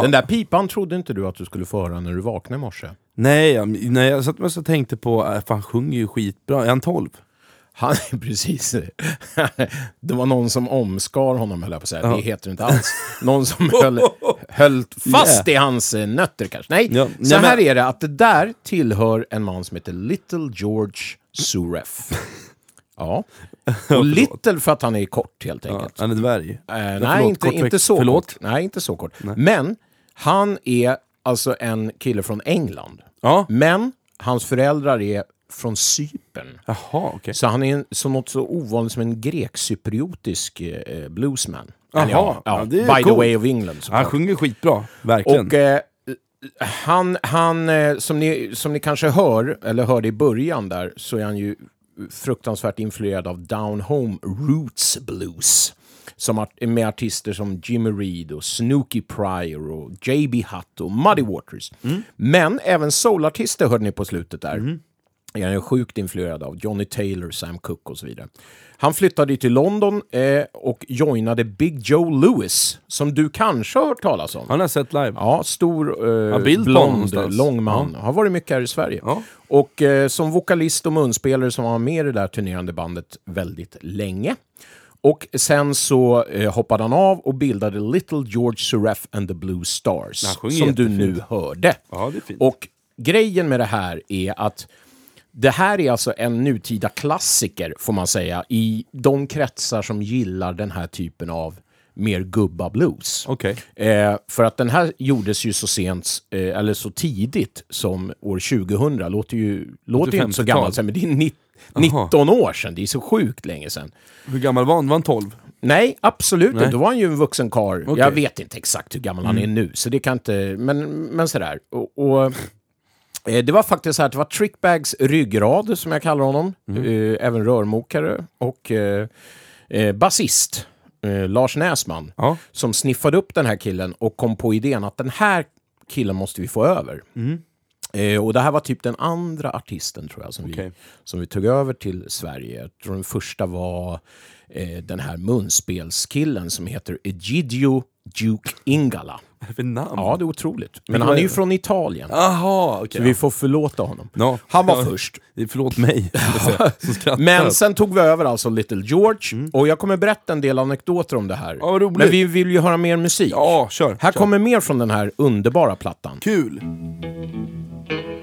Den där pipan trodde inte du att du skulle få höra när du vaknade i morse. Nej, jag, nej, jag satt och tänkte på, äh, fan han sjunger ju skitbra. Är han 12? Han, *laughs* precis. *laughs* Det var någon som omskar honom, höll jag på att säga. Ja. Det heter inte alls. Någon som *laughs* höll, höll fast i hans eh, nötter kanske. Nej, Ja, så nej, här men- är det att det där tillhör en man som heter Little George Suref. Ja. Och little för att han är kort helt Ja, enkelt. han är dvärg. Eh, Nej, nej, förlåt, inte, inte så Förlåt. kort. Nej, inte så kort. Men han är alltså en kille från England. Ja. Men hans föräldrar är från Cypern. Jaha, okej. Så han är en, så något så ovanligt som en grek-cypriotisk eh, bluesman. Jaha, Eller ja, ja, det är by the coolt. way of England Han sjunger skitbra, verkligen. Och eh, han, han eh, som, ni, som ni kanske hör, eller hörde i början där, så är han ju fruktansvärt influerad av Down Home Roots Blues. Som art, med artister som Jimmy Reed och Snooky Pryor och J.B. Hutt och Muddy Waters. Men även soulartister hörde ni på slutet där. Jag är sjukt influerad av Johnny Taylor, Sam Cooke och så vidare. Han flyttade till London eh, och joinade Big Joe Lewis, som du kanske har hört talas om. Han har sett live. Ja, stor, eh, bild blond, lång man. Har varit mycket här i Sverige. Ja. Och eh, som vokalist och munspelare som var med i det där turnerande bandet väldigt länge. Och sen så eh, hoppade han av och bildade Little George Suref and the Blue Stars. Som du jättefint. nu hörde. Ja, det är fint. Och grejen med det här är att det här är alltså en nutida klassiker, får man säga, i de kretsar som gillar den här typen av mer gubba blues. Okej. Eh, för att den här gjordes ju så sent, eh, eller så tidigt som år 2000. Låter ju, låter ju inte så 50-tal. gammalt, men det är ni- 19 år sedan. Det är så sjukt länge sedan. Hur gammal var han? Var han 12? Nej, absolut inte. Då var han ju en vuxen karl. Mm. Jag vet inte exakt hur gammal han är nu, så det kan inte... Men, men sådär. Och, och, eh, det var faktiskt så här att det var Trickbags ryggrad, som jag kallar honom. Mm. Eh, även rörmokare och eh, eh, basist. Eh, Lars Näsman. Ja. Som sniffade upp den här killen och kom på idén att den här killen måste vi få över. Mm. Eh, och det här var typ den andra artisten tror jag som, vi, Okej. som vi tog över till Sverige. Jag tror den första var eh, den här munspelskillen som heter Egidio Duke Ingala. För namn? Ja, det är otroligt. Men Vilken han är ju från Italien. Jaha, okej. Så vi får förlåta honom. Ja. Han var Ja. först. Förlåt mig. *laughs* Men sen tog vi över alltså Little George och jag kommer berätta en del anekdoter om det här. Mm. Ja, roligt. Men vi vill ju höra mer musik. Ja, kör. Här kör. kommer mer från den här underbara plattan. Kul! thank you.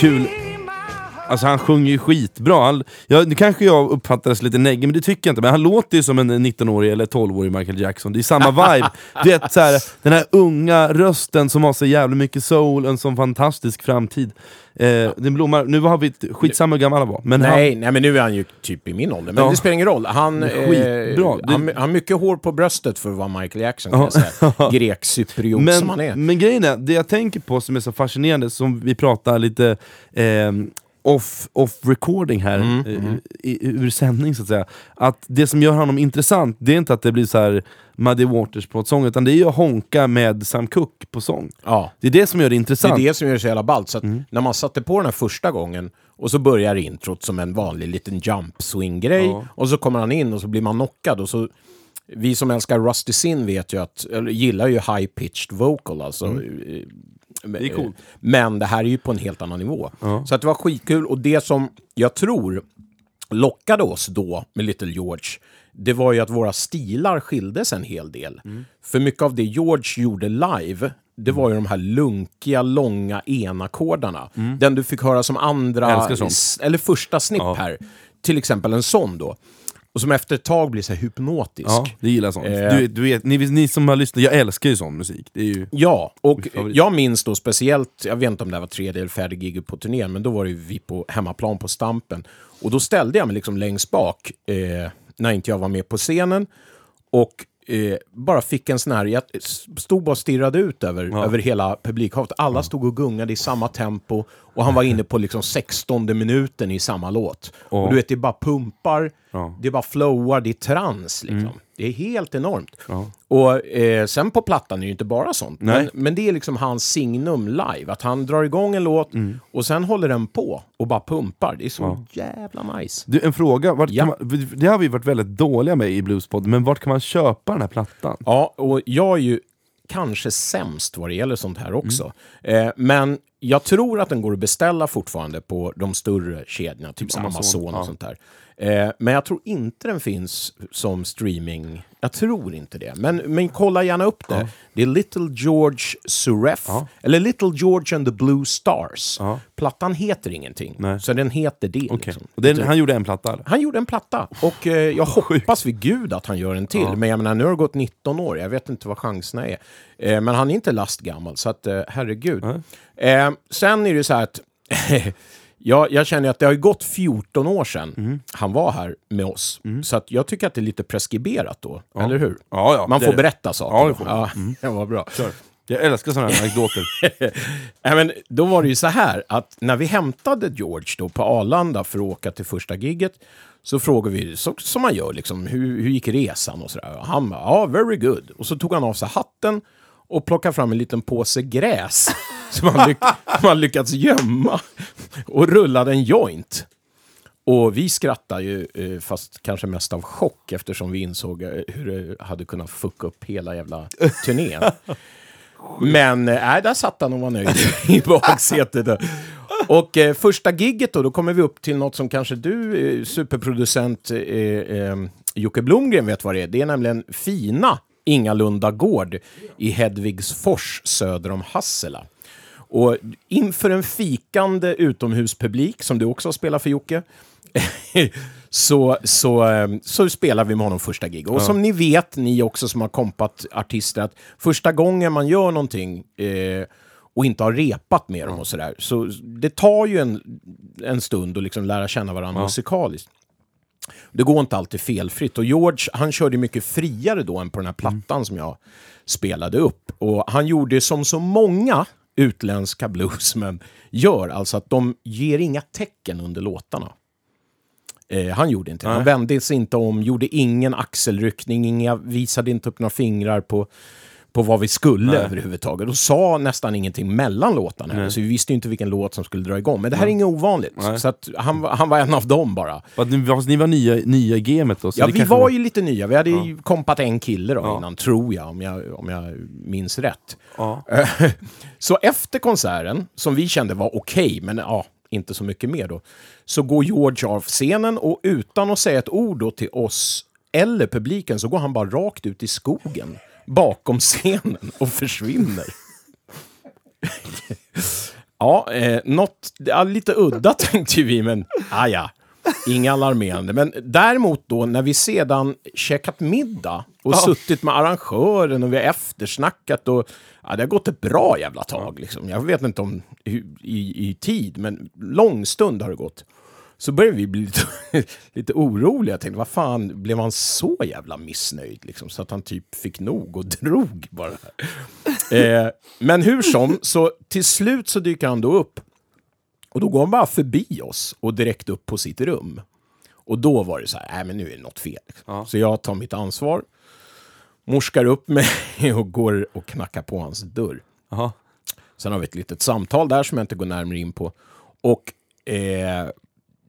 Kul. Alltså han sjunger ju skitbra. Han, ja, nu kanske jag uppfattades lite neggig, men det tycker jag inte. Men han låter ju som en 19-årig eller 12-årig Michael Jackson. Det är samma *laughs* vibe. du vet, så här, den här unga rösten som har så jävla mycket soul, en sån fantastisk framtid. Eh, den blommar. Nu har vi ett, skitsamma hur gammal han var. Men Nej, nej, men nu är han ju typ i min ålder. Men Ja. det spelar ingen roll. Han, eh, han, han har mycket hår på bröstet för att vara Michael Jackson, kan jag säga. *laughs* Grek-cypriot som han är. men grejen är, det jag tänker på som är så fascinerande, som vi pratar lite eh, off, off recording här, Mm, eh, i, ur sändning så att säga. Att det som gör honom intressant, det är inte att det blir så här Muddy Waters på ett sång, utan det är ju att honka med Sam Cooke på sång. Ja. Det är det som gör det Det är intressant. det som gör det så jävla ballt. Så att Mm. när man satte på den här första gången och så börjar introt som en vanlig liten jump swing-grej Ja. och så kommer han in och så blir man knockad och så vi som älskar Rusty Sin vet ju att, eller gillar ju high-pitched vocal alltså. Mm. Det är coolt. Men det här är ju på en helt annan nivå. Så att det var skitkul och det som jag tror lockade oss då med Little George, det var ju att våra stilar skildes en hel del. Mm. För mycket av det George gjorde live, det var ju de här lunkiga, långa enackordarna. Den du fick höra som Mm. Andra, eller första snipp Ja. här. Till exempel en sån då. Och som efter ett tag blir så här hypnotisk. Ja, det gillar jag sånt. Eh. Du, du vet, ni, ni som har lyssnat, jag älskar ju sån musik. Det är ju... Ja, och jag minns då speciellt, jag vet inte om det var tredje eller fjärde giget på turnén, men då var det ju vi på hemmaplan på Stampen. Och då ställde jag mig liksom längst bak, eh, när inte jag var med på scenen, och eh, bara fick en sån här, jag stod bara och stirrade ut över, över hela publikhavet. Alla stod och gungade i samma tempo, och han var inne på liksom 16 minuten i samma låt. Och du vet, det bara pumpar, Ja. det bara flowar, det är trans liksom. Det är helt enormt. Och eh, sen på plattan är det ju inte bara sånt. Men, men det är liksom hans signum live. Att han drar igång en låt och sen håller den på och bara pumpar. Det är så jävla nice. Du, en fråga, vart Ja. kan man, det har vi varit väldigt dåliga med i Bluespodden, men vart kan man köpa den här plattan? Ja, och jag är ju kanske sämst vad det gäller sånt här också. Mm. Eh, men jag tror att den går att beställa fortfarande på de större kedjorna, typ som Amazon, Amazon, och ja. sånt där. Eh, men jag tror inte den finns som streaming. Jag tror inte det. Men, men kolla gärna upp det. Det är Little George Suref, eller Little George and the Blue Stars. Plattan heter ingenting, Nej. så den heter det. Okej. Liksom. Den, han gjorde en platta eller? Han gjorde en platta och eh, jag *laughs* hoppas vid gud att han gör en till. Men jag menar, nu har det gått 19 år, jag vet inte vad chanserna är. Eh, men han är inte lastgammal, så att eh, herregud. Eh, sen är det så här att *laughs* jag, jag känner att det har ju gått 14 år sedan Mm. han var här med oss. Så att jag tycker att det är lite preskriberat då, eller hur? Ja, ja, Man får det. berätta saker. Ja, det får ja, *laughs* det var bra. Jag älskar sådana här *laughs* anekdoter. Nej, men då var det ju så här att när vi hämtade George då på Arlanda för att åka till första gigget så frågade vi, så, som man gör, liksom, hur, hur gick resan och sådär. Han bara, ja, very good. Och så tog han av sig hatten och plockade fram en liten påse gräs *laughs* *laughs* som han, lyck, man lyckats gömma och rullade en joint. Och vi skrattade ju, eh, fast kanske mest av chock eftersom vi insåg eh, hur det hade kunnat fucka upp hela jävla turnén. *laughs* Men nej, där satt han och var nöjd *laughs* i baksätet. Och eh, första gigget då, då kommer vi upp till något som kanske du, eh, superproducent eh, eh, Jocke Blomgren vet vad det är. Det är nämligen fina Ingalunda Gård i Hedvigsfors söder om Hassela. Och inför en fikande utomhuspublik, som du också spelar för Jocke, *laughs* så, så, eh, så spelar vi med honom första gig. Och som ni vet, ni också som har kompat artister, att första gången man gör någonting eh, och inte har repat med dem och sådär, så det tar ju en, en stund att liksom lära känna varandra musikaliskt. Det går inte alltid felfritt. Och George, han körde mycket friare då än på den här plattan som jag spelade upp. Och han gjorde som så många utländska bluesmän *laughs* gör, alltså att de ger inga tecken under låtarna. Eh, han gjorde inte det. Han vände sig inte om, gjorde ingen axelryckning, inga, visade inte upp några fingrar på, på vad vi skulle överhuvudtaget. Och sa nästan ingenting mellan låtarna. heller, Så vi visste ju inte vilken låt som skulle dra igång. Men det här är inget ovanligt. Så att han, var- han var en av dem bara. Fast ni, fast ni var nya, nya i gamet då? Ja, vi kanske var ju lite nya. Vi hade ju kompat en kille då innan, tror jag, om jag, om jag minns rätt. Ja. *laughs* Så efter konserten, som vi kände var okej, men ja, inte så mycket mer då, så går George av scenen och utan att säga ett ord till oss eller publiken så går han bara rakt ut i skogen bakom scenen och försvinner. *laughs* Ja, eh, något ja, lite udda *laughs* tänkte vi, men ah, ja, inga alarmerande. Men däremot då, när vi sedan käkat middag och suttit med arrangören och vi har eftersnackat och ja, det har gått ett bra jävla tag. Liksom. Jag vet inte om i, i, i tid, men lång stund har det gått. Så började vi bli lite, *laughs* lite oroliga. Jag tänkte, vad fan, blev han så jävla missnöjd? Liksom, så att han typ fick nog och *laughs* drog bara. eh, men hur som, så till slut så dyker han då upp. Och då går han bara förbi oss och direkt upp på sitt rum. Och då var det så här, nej men nu är det något fel. Liksom. Så jag tar mitt ansvar, morskar upp mig *laughs* och går och knackar på hans dörr. Jaha. Sen har vi ett litet samtal där som jag inte går närmare in på. Och eh,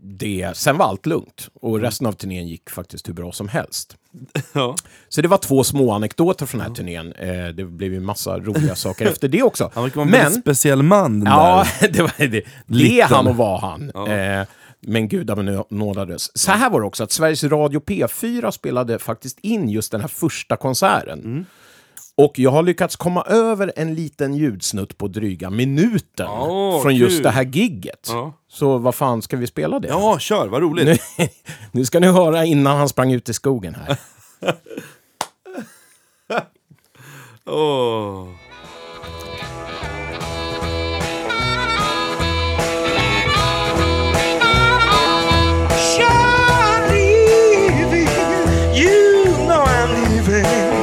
det, sen var allt lugnt. Och resten av turnén gick faktiskt hur bra som helst. *laughs* Ja. Så det var två små anekdoter från den här turnén. Eh, det blev ju massa roliga saker efter det också. *laughs* Han verkar vara en väldigt speciell man den Ja, där. *laughs* det var det. Det är han och var han. Eh, men gudabenådades. Så här var det också, att Sveriges Radio P4 spelade faktiskt in just den här första konserten. Mm. Och jag har lyckats komma över en liten ljudsnutt på dryga minuten Åh, från just kul. det här gigget. Ja. Så vad fan ska vi spela det? Ja, kör, vad roligt. Nu, *laughs* nu ska ni höra innan han sprang ut i skogen här. Leaving. You know I'm leaving.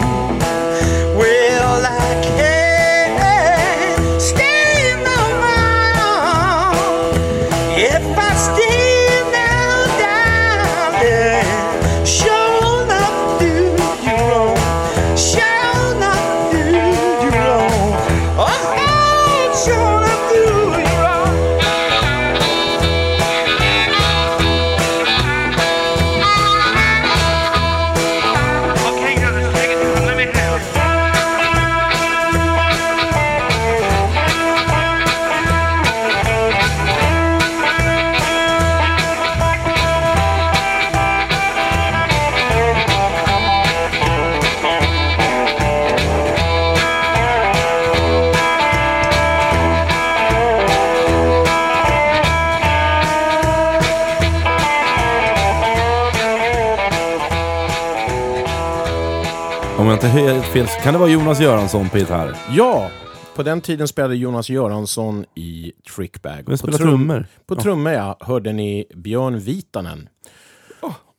Inte helt fel kan det vara Jonas Göransson på gitarr. Ja, på den tiden spelade Jonas Göransson i Trickbag. På trum- trummor? På trummor ja, hörde ni Björn Vitanen.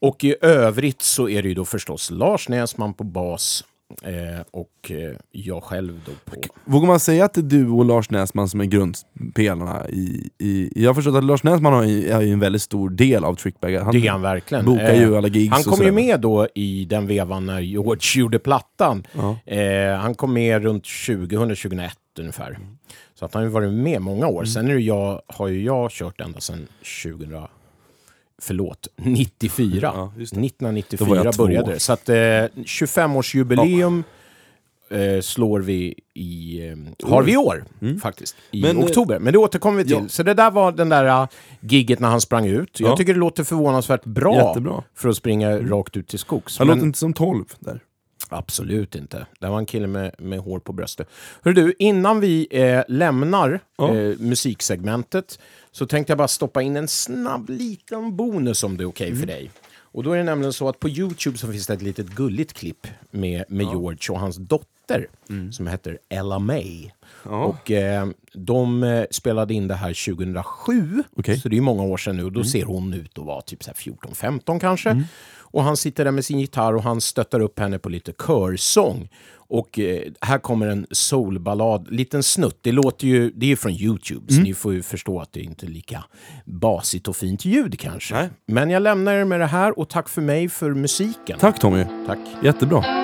Och i övrigt så är det ju då förstås Lars Näsman på bas eh, och eh, jag själv då på... Vågar man säga att det är du och Lars Näsman som är grundspelarna i... i jag har förstått att Lars Näsman har är ju en väldigt stor del av Trickbag. Han Det är han verkligen. bokar ju alla gigs Han kom ju med då i den vevan när George gjorde plattan. Eh, han kom med runt 2000-2001 ungefär. Så att han har ju varit med många år. Sen är det jag, har ju jag kört ända sedan 2000... Förlåt, 94. Ja, det. Då var 1994 jag två. började det. Så att eh, 25-årsjubileum eh, slår vi i... Eh, har vi i år, faktiskt. I Men, eh, oktober. Men det återkommer vi till. ja. Så det där var den där uh, gigget när han sprang ut. Jag Ja. tycker det låter förvånansvärt bra, Jättebra. för att springa rakt ut till skogs. Han Men låter inte som 12 där. Absolut inte. Det var en kille med, med hår på bröstet. Hör du, innan vi eh, lämnar Ja. eh, musiksegmentet så tänkte jag bara stoppa in en snabb liten bonus om det är okej Mm. för dig. Och då är det nämligen så att på Youtube så finns det ett litet gulligt klipp med, med George och hans dotter Mm. som heter Ella May. Och eh, de eh, spelade in det här 2007, Okej. Mm. så det är många år sedan nu. Och då ser hon ut att vara typ så här 14-15 kanske. Och han sitter där med sin gitarr och han stöttar upp henne på lite körsång. Och eh, här kommer en soulballad, liten snutt. Det låter ju, det är från Youtube, Mm. så ni får ju förstå att det inte är lika basigt och fint ljud kanske. Nej. Men jag lämnar er med det här och tack för mig för musiken. Tack Tommy, Tack. jättebra.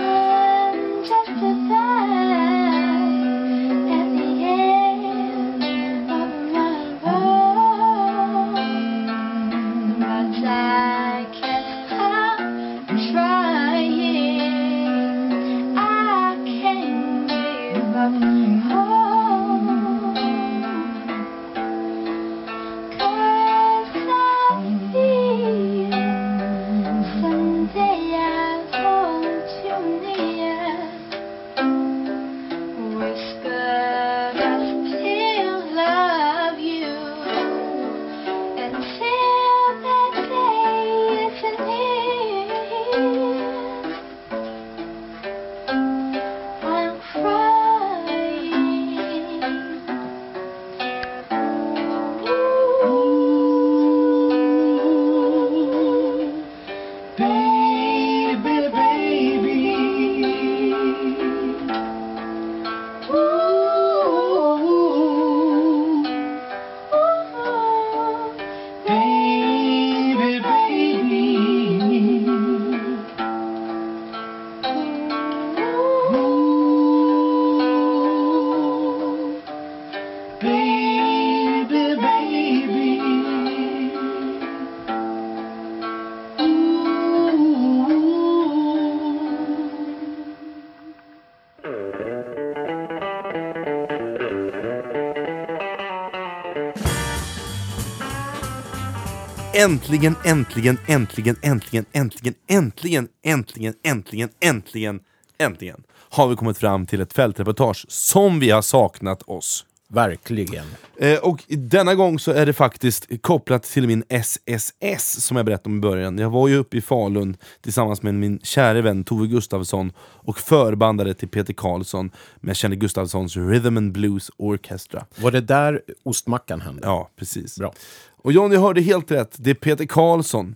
Äntligen, äntligen, äntligen, äntligen, äntligen, äntligen, äntligen, äntligen, äntligen, äntligen har vi kommit fram till ett fältreportage som vi har saknat oss. Verkligen. Eh, och denna gång så är det faktiskt kopplat till min SSS som jag berättade om i början. Jag var ju uppe i Falun tillsammans med min kära vän Tove Gustafsson och förbandade till Peter Karlsson med Kjell Gustafssons Rhythm and Blues Orchestra. Var det där ostmackan hände? Ja, precis. Bra. Och John, jag hörde helt rätt. Det är Peter Karlsson.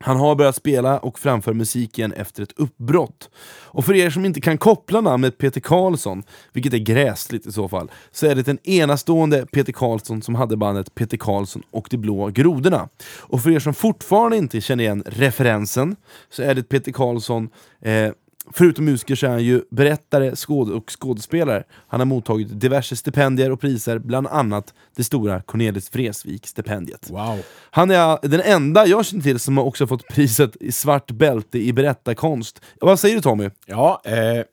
Han har börjat spela och framför musik igen efter ett uppbrott. Och för er som inte kan koppla namnet Peter Karlsson, vilket är gräsligt i så fall, så är det den enastående Peter Karlsson som hade bandet Peter Karlsson och de blå grodorna. Och för er som fortfarande inte känner igen referensen, så är det Peter Karlsson eh, Förutom musiker så är han ju berättare skåd och skådespelare. Han har mottagit diverse stipendier och priser, bland annat det stora Cornelis Vreeswijk-stipendiet. Wow. Han är den enda jag känner till som har också fått priset i svart bälte i berättarkonst. Vad säger du Tommy? Ja, eh,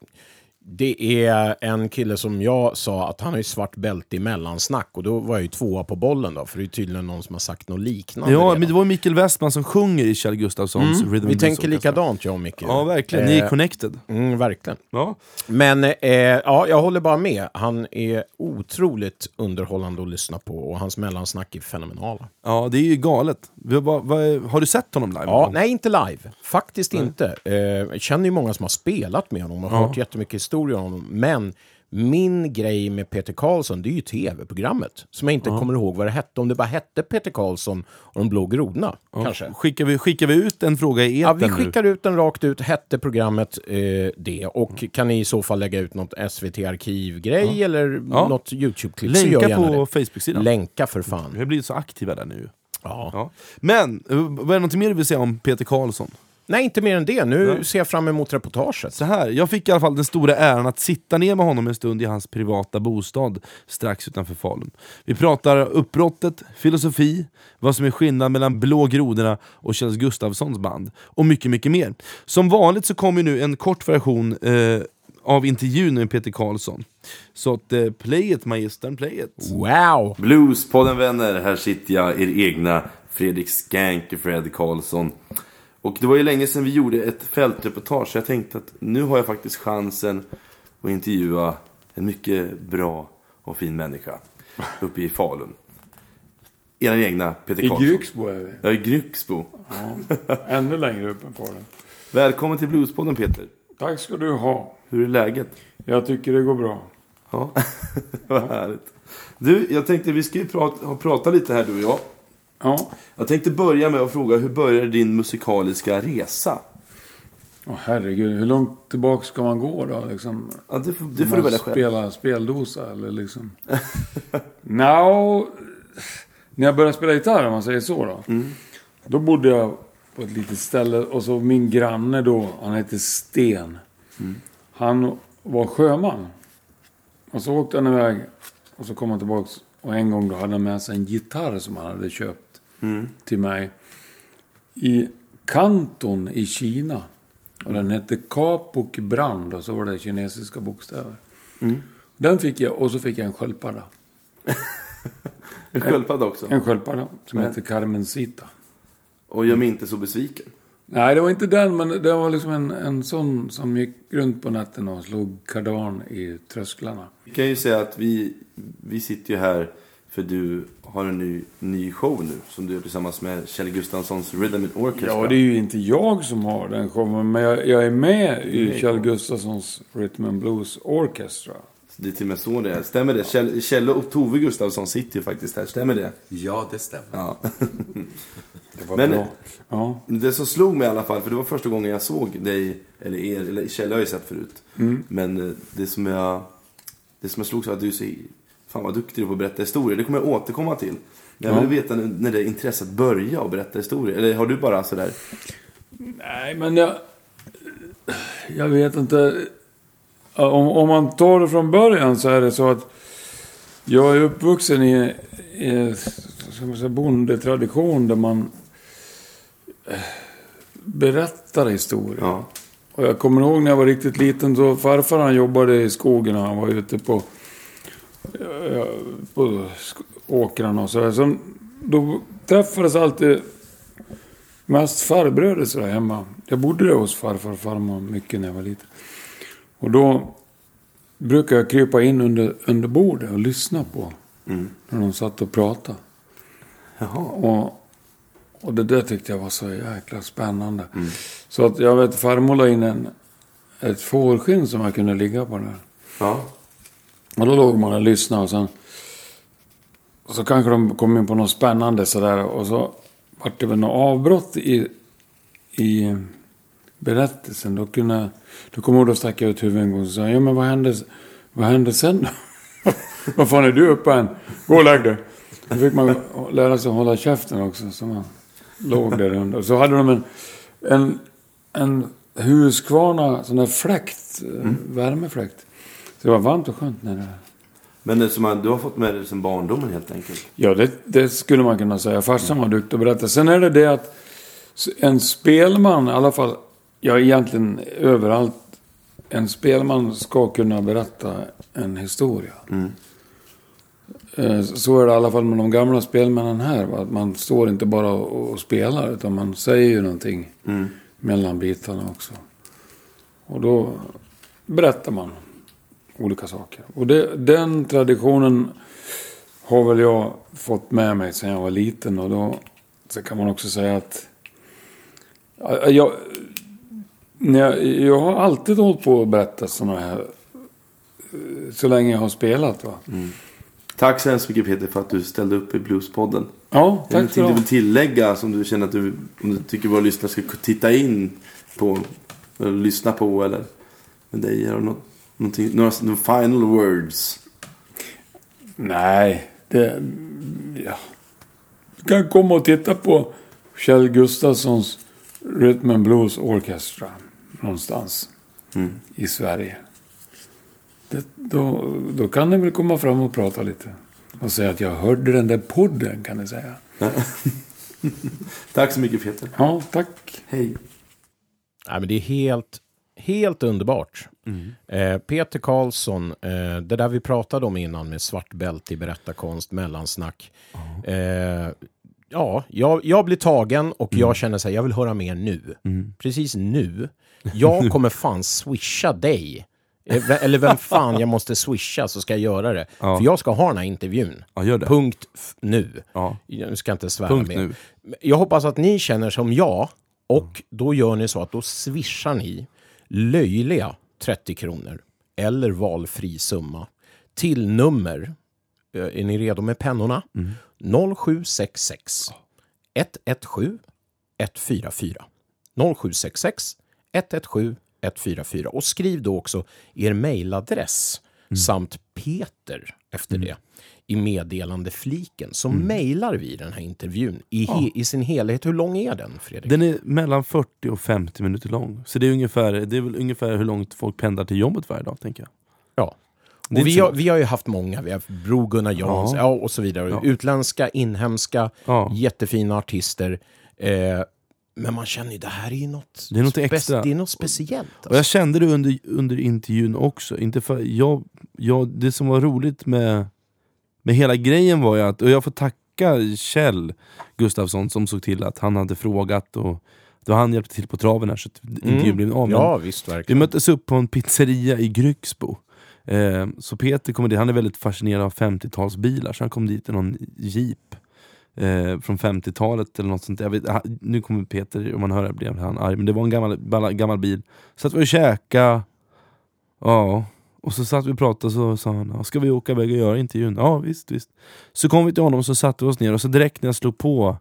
det är en kille som jag sa att han har ju svart bälte i mellansnack och då var jag ju tvåa på bollen då, för det är tydligen någon som har sagt något liknande. Ja, redan. men det var Mikael Westman som sjunger i Kjell Gustafssons Rhythm and Vi tänker likadant jag och Micke. Ja, verkligen. Ni är Eh, connected. Mm, verkligen. Ja. Men eh, ja, jag håller bara med. Han är otroligt underhållande att lyssna på och hans mellansnack är fenomenala. ja, det är ju galet. Vad- vad- har du sett honom live? Ja, nej, inte live. Faktiskt inte. Eh, jag känner ju många som har spelat med honom och hört jättemycket historier om honom. Men min grej med Peter Karlsson, det är ju tv-programmet. Som jag inte kommer ihåg vad det hette. Om det bara hette Peter Karlsson och de blå grodorna, kanske. Skickar, vi, skickar vi ut en fråga i Ja, etern vi skickar ut den rakt ut. Hette programmet eh, det? Och kan ni i så fall lägga ut något SVT-arkivgrej eller Ja. något YouTube-klipp nu? Länka på. Facebook-sidan. Länka för fan. Vi har blivit så aktiva där nu. Ja. Ja. Men, eh, vad är det något mer du vill säga om Peter Karlsson? Nej, inte mer än det. Nu ser jag fram emot reportaget. Så här, jag fick i alla fall den stora äran att sitta ner med honom en stund i hans privata bostad strax utanför Falun. Vi pratar uppbrottet, filosofi, vad som är skillnaden mellan Blå grodorna och Kjell Gustafssons band och mycket, mycket mer. Som vanligt så kommer nu en kort version eh, av intervjun med Peter Karlsson. Så att, eh, play it magistern, play it! Wow! Bluespodden vänner, här sitter jag, er egna Fredrik Skank Fred Karlsson. Och det var ju länge sedan vi gjorde ett fältreportage, så jag tänkte att nu har jag faktiskt chansen att intervjua en mycket bra och fin människa uppe i Falun. Er egna Peter I Karlsson. Grycksbo är vi. Ja, i Grycksbo. Ännu längre upp än Falun. Välkommen till Bluespodden Peter. Tack ska du ha. Hur är läget? Jag tycker det går bra. Ja, *laughs* vad härligt. Du, jag tänkte vi ska ju prata, prata lite här du och jag. Ja. Jag tänkte börja med att fråga, hur började din musikaliska resa? Åh herregud, hur långt tillbaka ska man gå då? Liksom, Ja, det får, det får du välja själv. Spela speldosa eller liksom? *laughs* Nå, när jag började spela gitarr om man säger så då. Mm. Då bodde jag på ett litet ställe och så min granne då, han hette Sten. Mm. Han var sjöman. Och så åkte han iväg och så kom han tillbaks. Och en gång då hade han med sig en gitarr som han hade köpt Mm. till mig. I Kanton i Kina. Och den hette Kapok Brand och så var det kinesiska bokstäver. Mm. Den fick jag och så fick jag en sköldpadda. *laughs* En sköldpadda också. En sköldpadda som heter Carmencita. Och gör mig inte så besviken. Nej, det var inte den, men det var liksom en, en sån som gick runt på natten och slog kardan i trösklarna. Vi kan ju säga att vi, vi sitter ju här för du har en ny, ny show nu som du gör tillsammans med Kjell Gustafssons Rhythm and Orchestra. Ja, det är ju inte jag som har den showen, men jag, jag är med i Kjell Gustafssons Rhythm and Blues Orchestra. Det är till och med så det är. Stämmer det? Kjell, Kjell och Tove Gustafsson sitter ju faktiskt här. Stämmer det? Ja, det stämmer. Ja. *laughs* Det var Men- bra. Ja. Det som slog mig i alla fall, för det var första gången jag såg dig, eller er, eller Kjell har jag ju sett förut. Mm. Men eh, det som jag, det som jag slogs av att du är så, fan vad duktig du är på att berätta historier. Det kommer jag återkomma till. Men jag Ja. vill veta när, det intresset börjar att berätta historier. Eller har du bara sådär? Nej, men jag... Jag vet inte. Om, om man tar det från början så är det så att jag är uppvuxen i, i ska man säga, bondetradition där man eh, berättar historier. Ja. Och jag kommer ihåg när jag var riktigt liten så farfar han jobbade i skogen och han var ute på, på sk- åkrarna och sådär. Så då träffades alltid mest farbröder sådär hemma. Jag bodde där hos farfar och farmor mycket när jag var liten. Och då brukade jag krypa in under, under bordet och lyssna på när de satt och pratade. Jaha. Och, och det där tyckte jag var så jäkla spännande. Så att jag vet, farmor la in en, ett fårskinn som jag kunde ligga på där. Ja. Och då låg man och lyssnade och sen... Och så kanske de kom in på något spännande sådär och så vart det väl något avbrott i, i berättelsen. Då kunde... Då kom jag då stack jag ut huvudet en gång och sa ja men vad hände, vad hände sen då? *laughs* vad fan är du uppe än? Gå och lägg dig. Då fick man lära sig att hålla käften också. Så man låg där under. Och så hade de en, en, en Husqvarna sån där fläkt, eh, värmefläkt. Det var varmt och skönt när det... Men det som man, du har fått med dig sen barndomen helt enkelt? Ja, det, det skulle man kunna säga. Farsan var duktig att berätta. Sen är det det att en spelman, i alla fall, ja egentligen överallt, en spelman ska kunna berätta en historia. Eh, Så är det i alla fall med de gamla spelmännen här. va, Att man står inte bara och spelar, utan man säger ju någonting mellan bitarna också. Och då berättar man olika saker. Och det, den traditionen har väl jag fått med mig sedan jag var liten. Och då så kan man också säga att Ja, jag, jag, jag har alltid hållit på att berätta sådana här eh, så länge jag har spelat. Va? Tack så hemskt mycket Peter för att du ställde upp i Bluespodden. Ja, det tack för någonting du det. vill tillägga som du känner att du, om du tycker våra lyssnare ska titta in på eller lyssna på eller med dig? Har du något, någonting, några, några final words? Nej, det... Ja. Du kan komma och titta på Kjell Gustafssons Rhythm and Blues Orchestra någonstans i Sverige. Det, då, då kan ni väl komma fram och prata lite. Och säga att jag hörde den där podden, kan ni säga. *laughs* Tack så mycket Peter. Ja, tack. Hej. Nej, men det är helt, helt underbart. Eh, Peter Karlsson, eh, det där vi pratade om innan med svart bälte i berättarkonst, mellansnack. Eh, ja, jag, jag blir tagen och jag känner så här, jag vill höra mer nu. Precis nu. Jag *laughs* kommer fan swisha dig. Eller vem fan jag måste swisha så ska jag göra det. Ja. För jag ska ha den här intervjun. Ja. Punkt nu. Ja. Jag ska inte svära Punkt mer. nu. Jag hoppas att ni känner som jag och då gör ni så att då swishar ni löjliga 30 kronor eller valfri summa till nummer, eh, är ni redo med pennorna? 0766 117 144 0766 117 144 och skriv då också er mejladress samt Peter efter det i meddelandefliken så mejlar vi den här intervjun i, he- i sin helhet. Hur lång är den, Fredrik? Den är mellan 40 och 50 minuter lång. Så det är, ungefär, det är väl ungefär hur långt folk pendlar till jobbet varje dag, tänker jag. Ja. Och vi, har, vi har ju haft många. Vi har haft Bro Gunnar Jans Ja. ja. och så vidare. Ja. Utländska, inhemska, Ja. jättefina artister. Eh, men man känner ju, det här är ju något, Det är något extra. det är något speciellt. Och Alltså. jag kände det under, under intervjun också. Inte för, jag, jag, det som var roligt med, med hela grejen var ju att, och jag får tacka Kjell Gustafsson som såg till att han hade frågat och då han hjälpte till på traven här så att intervjun blev av. Men Mm. Ja, visst Vi verkligen. möttes upp på en pizzeria i Grycksbo. Eh, så Peter kommer dit, han är väldigt fascinerad av 50-talsbilar så han kom dit i någon jeep eh, från 50-talet eller något sånt. Jag vet, nu kommer Peter, om man hör det blir han arg, men det var en gammal, gammal bil. Så att vi och käka ja, och så satt vi och pratade så sa han, "Ja, ska vi åka iväg och göra intervjun? Ja visst, visst. Så kom vi till honom och så satte vi oss ner och så direkt när jag slog på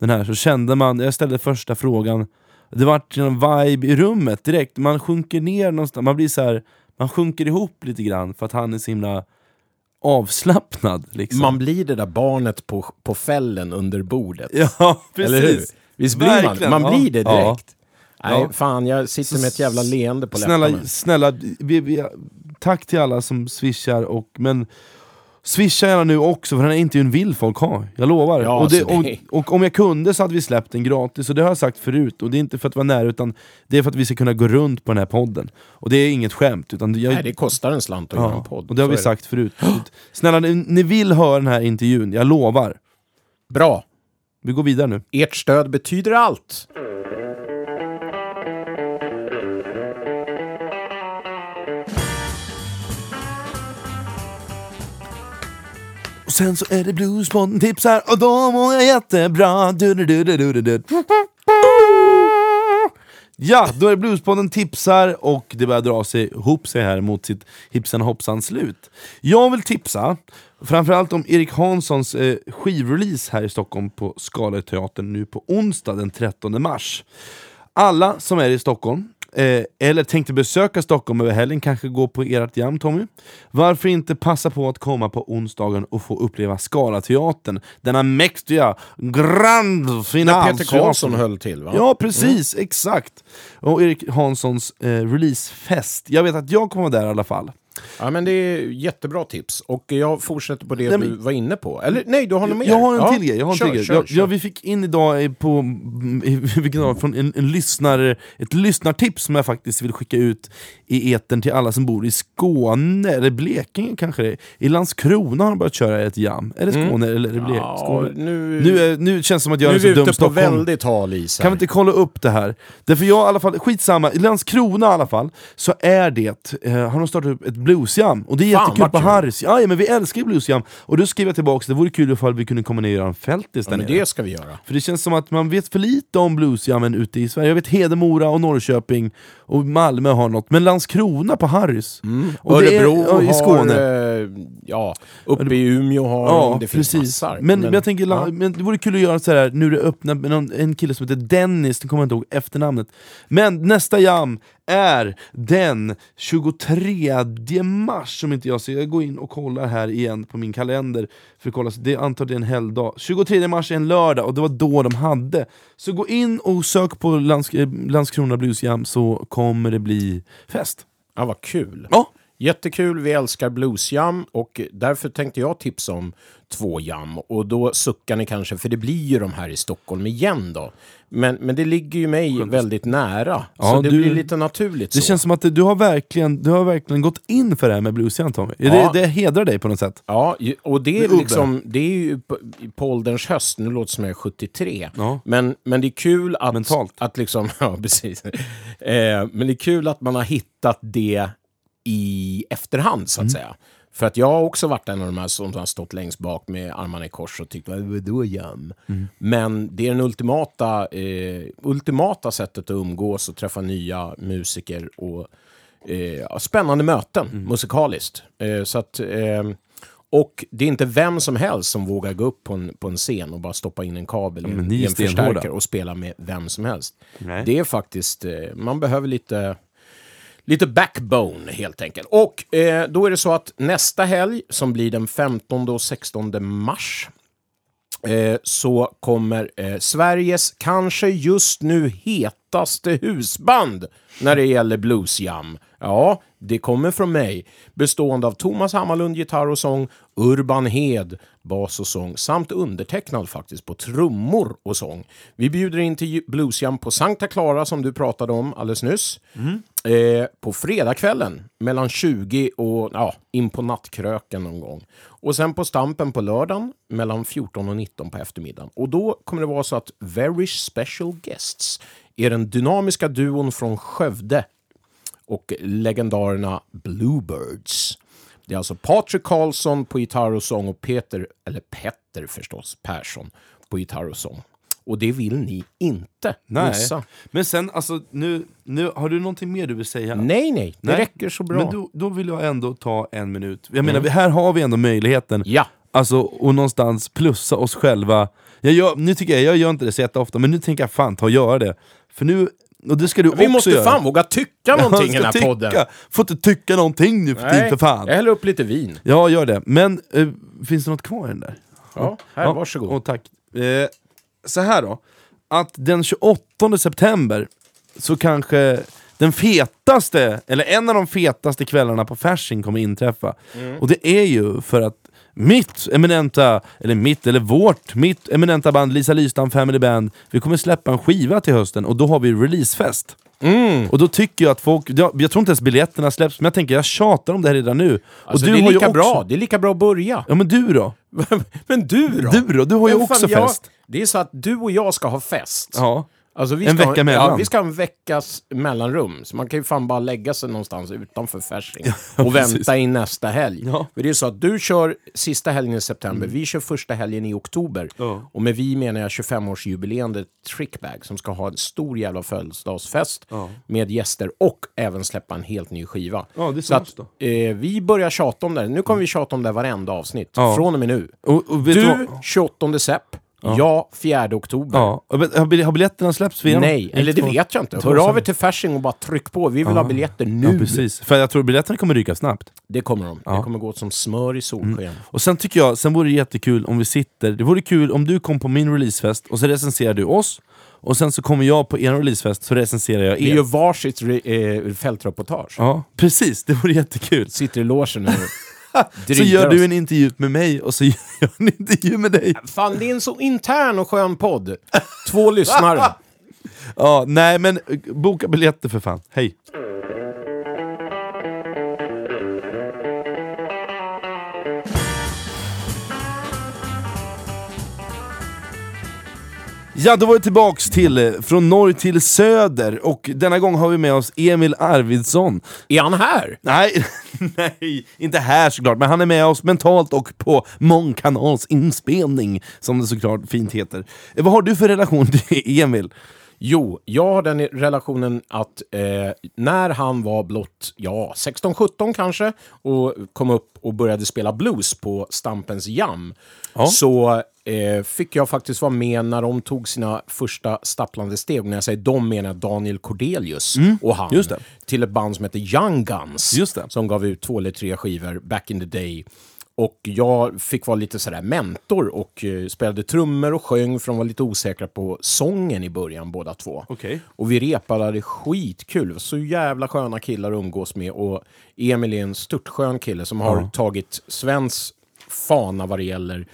den här så kände man, jag ställde första frågan det vart en vibe i rummet direkt, man sjunker ner någonstans, man blir så här, man sjunker ihop lite grann för att han är så himla avslappnad liksom. Man blir det där barnet på, på fällen under bordet. *laughs* Ja, precis. Eller hur? Visst blir man Verkligen, Man ja. blir det Ja. direkt. Nej, Ja. fan, jag sitter med ett jävla leende på snälla, läpparna. snälla vi, vi, tack till alla som swishar, och, men swisha gärna nu också för den här intervjun vill folk ha, jag lovar. Ja, och, det, alltså och, och om jag kunde så hade vi släppt den gratis, och det har jag sagt förut, och det är inte för att vara nära utan det är för att vi ska kunna gå runt på den här podden. Och det är inget skämt, utan jag, Nej, det kostar en slant att göra en ja, podd. och det har vi det. sagt förut. Snälla, ni, ni vill höra den här intervjun, jag lovar. Bra. Vi går vidare nu. Ert stöd betyder allt. Och sen så är det Bluespodden tipsar och då mår jag jättebra. Du, du, du, du, du, du, du. Ja, då är det Bluespodden tipsar och det börjar dra sig ihop sig här mot sitt hipsan hoppsan slut. Jag vill tipsa framförallt om Erik Hanssons eh, skivrelease här i Stockholm på Scalateatern nu på onsdag den 13 mars. Alla som är i Stockholm, eh, eller tänkte besöka Stockholm över helgen, kanske gå på ert jam Tommy. Varför inte passa på att komma på onsdagen och få uppleva Scalateatern, denna mäktiga grand När final. Peter Karlsson höll till va? Ja, precis, exakt! Och Erik Hanssons eh, releasefest. Jag vet att jag kommer vara där i alla fall. Ja, men det är jättebra tips. Och jag fortsätter på det Nej, du men- var inne på. Eller nej, du har något mer? Jag har en Ja, till grej. Jag har en kör, till grej. kör, jag, kör. Ja, vi fick in idag på, vilken från en, en lyssnare, ett lyssnartips som jag faktiskt vill skicka ut i etern till alla som bor i Skåne, eller Blekinge kanske det är. I Landskrona har de börjat köra ett jam. Är det Skåne eller är det Blekinge? Mm. Ja, nu, Nu, är, nu känns det som att jag nu är är vi så dum ute på Stockholm. väldigt hal is. Kan vi inte kolla upp det här? Därför jag i alla fall, skitsamma, i Landskrona i alla fall, så är det, eh, har de startat upp ett bluesjam, och det är Fan, jättekul på. Harris. Ja, ja, men vi älskar ju bluesjam, och då skriver jag tillbaka, det vore kul ifall vi kunde komma ner och göra en fältis ja, där men nere. det ska vi göra. För det känns som att man vet för lite om bluesjammen ute i Sverige. Jag vet Hedemora och Norrköping och Malmö har något, men Landskrona på Harris. Och det är- Örebro ja, i Skåne. har... eh, Ja, uppe i Umeå har Ja, de, det finns precis. massor. Men, men jag tänker, ja. men det vore kul att göra så här nu det öppnar en kille som heter Dennis, det kommer jag inte ihåg efternamnet. Men nästa jam är den 23 mars, om inte jag ser. Jag går in och kollar här igen på min kalender, för att kolla, det antar det är en helgdag. 23 mars är en lördag, och det var då de hade. Så gå in och sök på Lands, eh, Landskrona Blues Jam, så kommer det bli fest. ja, vad kul. Ja, Jättekul, vi älskar bluesjam och därför tänkte jag tipsa om två jam. Och då suckar ni kanske, för det blir ju de här i Stockholm igen då. Men, men det ligger ju mig väldigt nära, Ja, så det du- blir lite naturligt det så. känns som att du har verkligen, du har verkligen gått in för det här med bluesjam Tommy. Ja. Det, det hedrar dig på något sätt. Ja, och det är liksom, det är ju på, på ålderns höst, nu låter det som jag är 73. Ja. Men, men det är kul att... Mentalt. Att liksom, *laughs* ja, precis. Eh, men det är kul att man har hittat det i efterhand, så att Mm. säga. För att jag har också varit en av de här som har stått längst bak med armarna i kors och tyckt, vad vadå jam? Mm. Men det är den ultimata, eh, ultimata sättet att umgås och träffa nya musiker och eh, spännande möten Mm. musikaliskt. Eh, så att, eh, och det är inte vem som helst som vågar gå upp på en, på en scen och bara stoppa in en kabel är i en förstärkare och spela med vem som helst. Nej. Det är faktiskt, eh, man behöver lite, lite backbone helt enkelt. Och eh, då är det så att nästa helg, som blir den 15 och 16 mars, eh, så kommer eh, Sveriges kanske just nu hetaste husband när det gäller bluesjam. Ja, det kommer från mig. Bestående av Thomas Hammarlund gitarr och sång, Urban Hed bas och sång samt undertecknad faktiskt på trummor och sång. Vi bjuder in till bluesjam på Sankta Clara som du pratade om alldeles nyss. Eh, på fredagskvällen mellan 20 och ja, in på nattkröken någon gång. Och sen på Stampen på lördagen mellan 14 och 19 på eftermiddagen. Och då kommer det vara så att Very Special Guests är den dynamiska duon från Skövde och legendarerna Bluebirds. Det är alltså Patrik Karlsson på gitarr och sång och Peter, eller Petter förstås, Persson på gitarr och sång. Och det vill ni inte Nej. missa. Men sen, alltså, nu, nu, har du någonting mer du vill säga? Nej, nej, det Nej. räcker så bra. Men då, då vill jag ändå ta en minut. Jag menar, här har vi ändå möjligheten Ja, Alltså, och någonstans plussa oss själva. Jag gör, nu tycker jag, jag gör inte det så jätteofta, men nu tänker jag fan ta och göra det. För nu, och det ska du vi också måste göra. fan våga tycka *laughs* Ja, någonting i den här tycka. podden. Får inte tycka någonting nu för tiden för fan. jag häller upp lite vin. Ja, gör det. Men eh, finns det något kvar i den där? Ja, här, varsågod. Och tack. Eh, så här då, att den 28 september så kanske den fetaste, eller en av de fetaste kvällarna på Fasching kommer inträffa. Mm. Och det är ju för att mitt eminenta, eller mitt, eller vårt, mitt eminenta band Lisa Lystam Family Band, vi kommer släppa en skiva till hösten och då har vi releasefest. Och då tycker jag att folk, jag, jag tror inte ens biljetterna släpps, men jag tänker jag tjatar om det här redan nu. Alltså, och du det är ju lika också, bra. Det är lika bra att börja. Ja men du då? *laughs* Men du då? Du då? Du har ju Men fan, också jag- fest. Det är så att du och jag ska ha fest. Ja. Alltså, vi En ska, vecka ha- mellan. Ja, vi ska ha en veckas mellanrum. Så man kan ju fan bara lägga sig någonstans utanför Fasching *laughs* och precis. vänta in nästa helg. Ja. För det är så att du kör sista helgen i september, vi kör första helgen i oktober. Ja. Och med vi menar jag 25-årsjubileende Trickbag som ska ha en stor jävla födelsedagsfest med gäster och även släppa en helt ny skiva. Ja, så att, eh, vi börjar tjata om det. Nu kommer vi tjata om det varenda avsnitt. Ja. Från och med nu. Och, och du, Du, vad? 28 sepp. Jag, 4 oktober. Ja. Har bil- har biljetterna släppts? via Nej, någon- eller det vet jag inte. Hör av er till Fasching och bara tryck på. Vi vill ha biljetter nu. Ja, precis. För jag tror biljetterna kommer ryka snabbt. Det kommer de. Det kommer gå åt som smör i solsken. Och sen tycker jag, sen vore det jättekul om vi sitter, det vore kul om du kom på min releasefest och så recenserar du oss, och sen så kommer jag på er releasefest så recenserar jag Vi er. gör varsitt re- eh, fältreportage. Ja, precis. Det vore jättekul. Sitter i logen och *laughs* Så gör du en intervju med mig och så *laughs* gör jag en intervju med dig. Fan, det är en så intern och skön podd. Två lyssnare. *laughs* Ja, nej men boka biljetter för fan. Hej! Ja, då var vi tillbaks till eh, Från norr till söder och denna gång har vi med oss Emil Arvidsson. Är han här? Nej, *laughs* nej, inte här såklart, men han är med oss mentalt och på mångkanals inspelning, som det såklart fint heter. Eh, Vad har du för relation till Emil? Jo, jag har den i- relationen att eh, när han var blott ja, 16-17 kanske och kom upp och började spela blues på Stampens Jam så eh, fick jag faktiskt vara med när de tog sina första stapplande steg. Och När jag säger de menar jag Daniel Cordelius och han Mm, just det. till ett band som heter Young Guns som gav ut två eller tre skivor back in the day. Och jag fick vara lite sådär mentor och eh, spelade trummor och sjöng för de var lite osäkra på sången i början båda två. Okej. Och vi repade, hade skitkul. Så jävla sköna killar att umgås med. Och Emil är en störtskön kille som har tagit svensk fana vad det gäller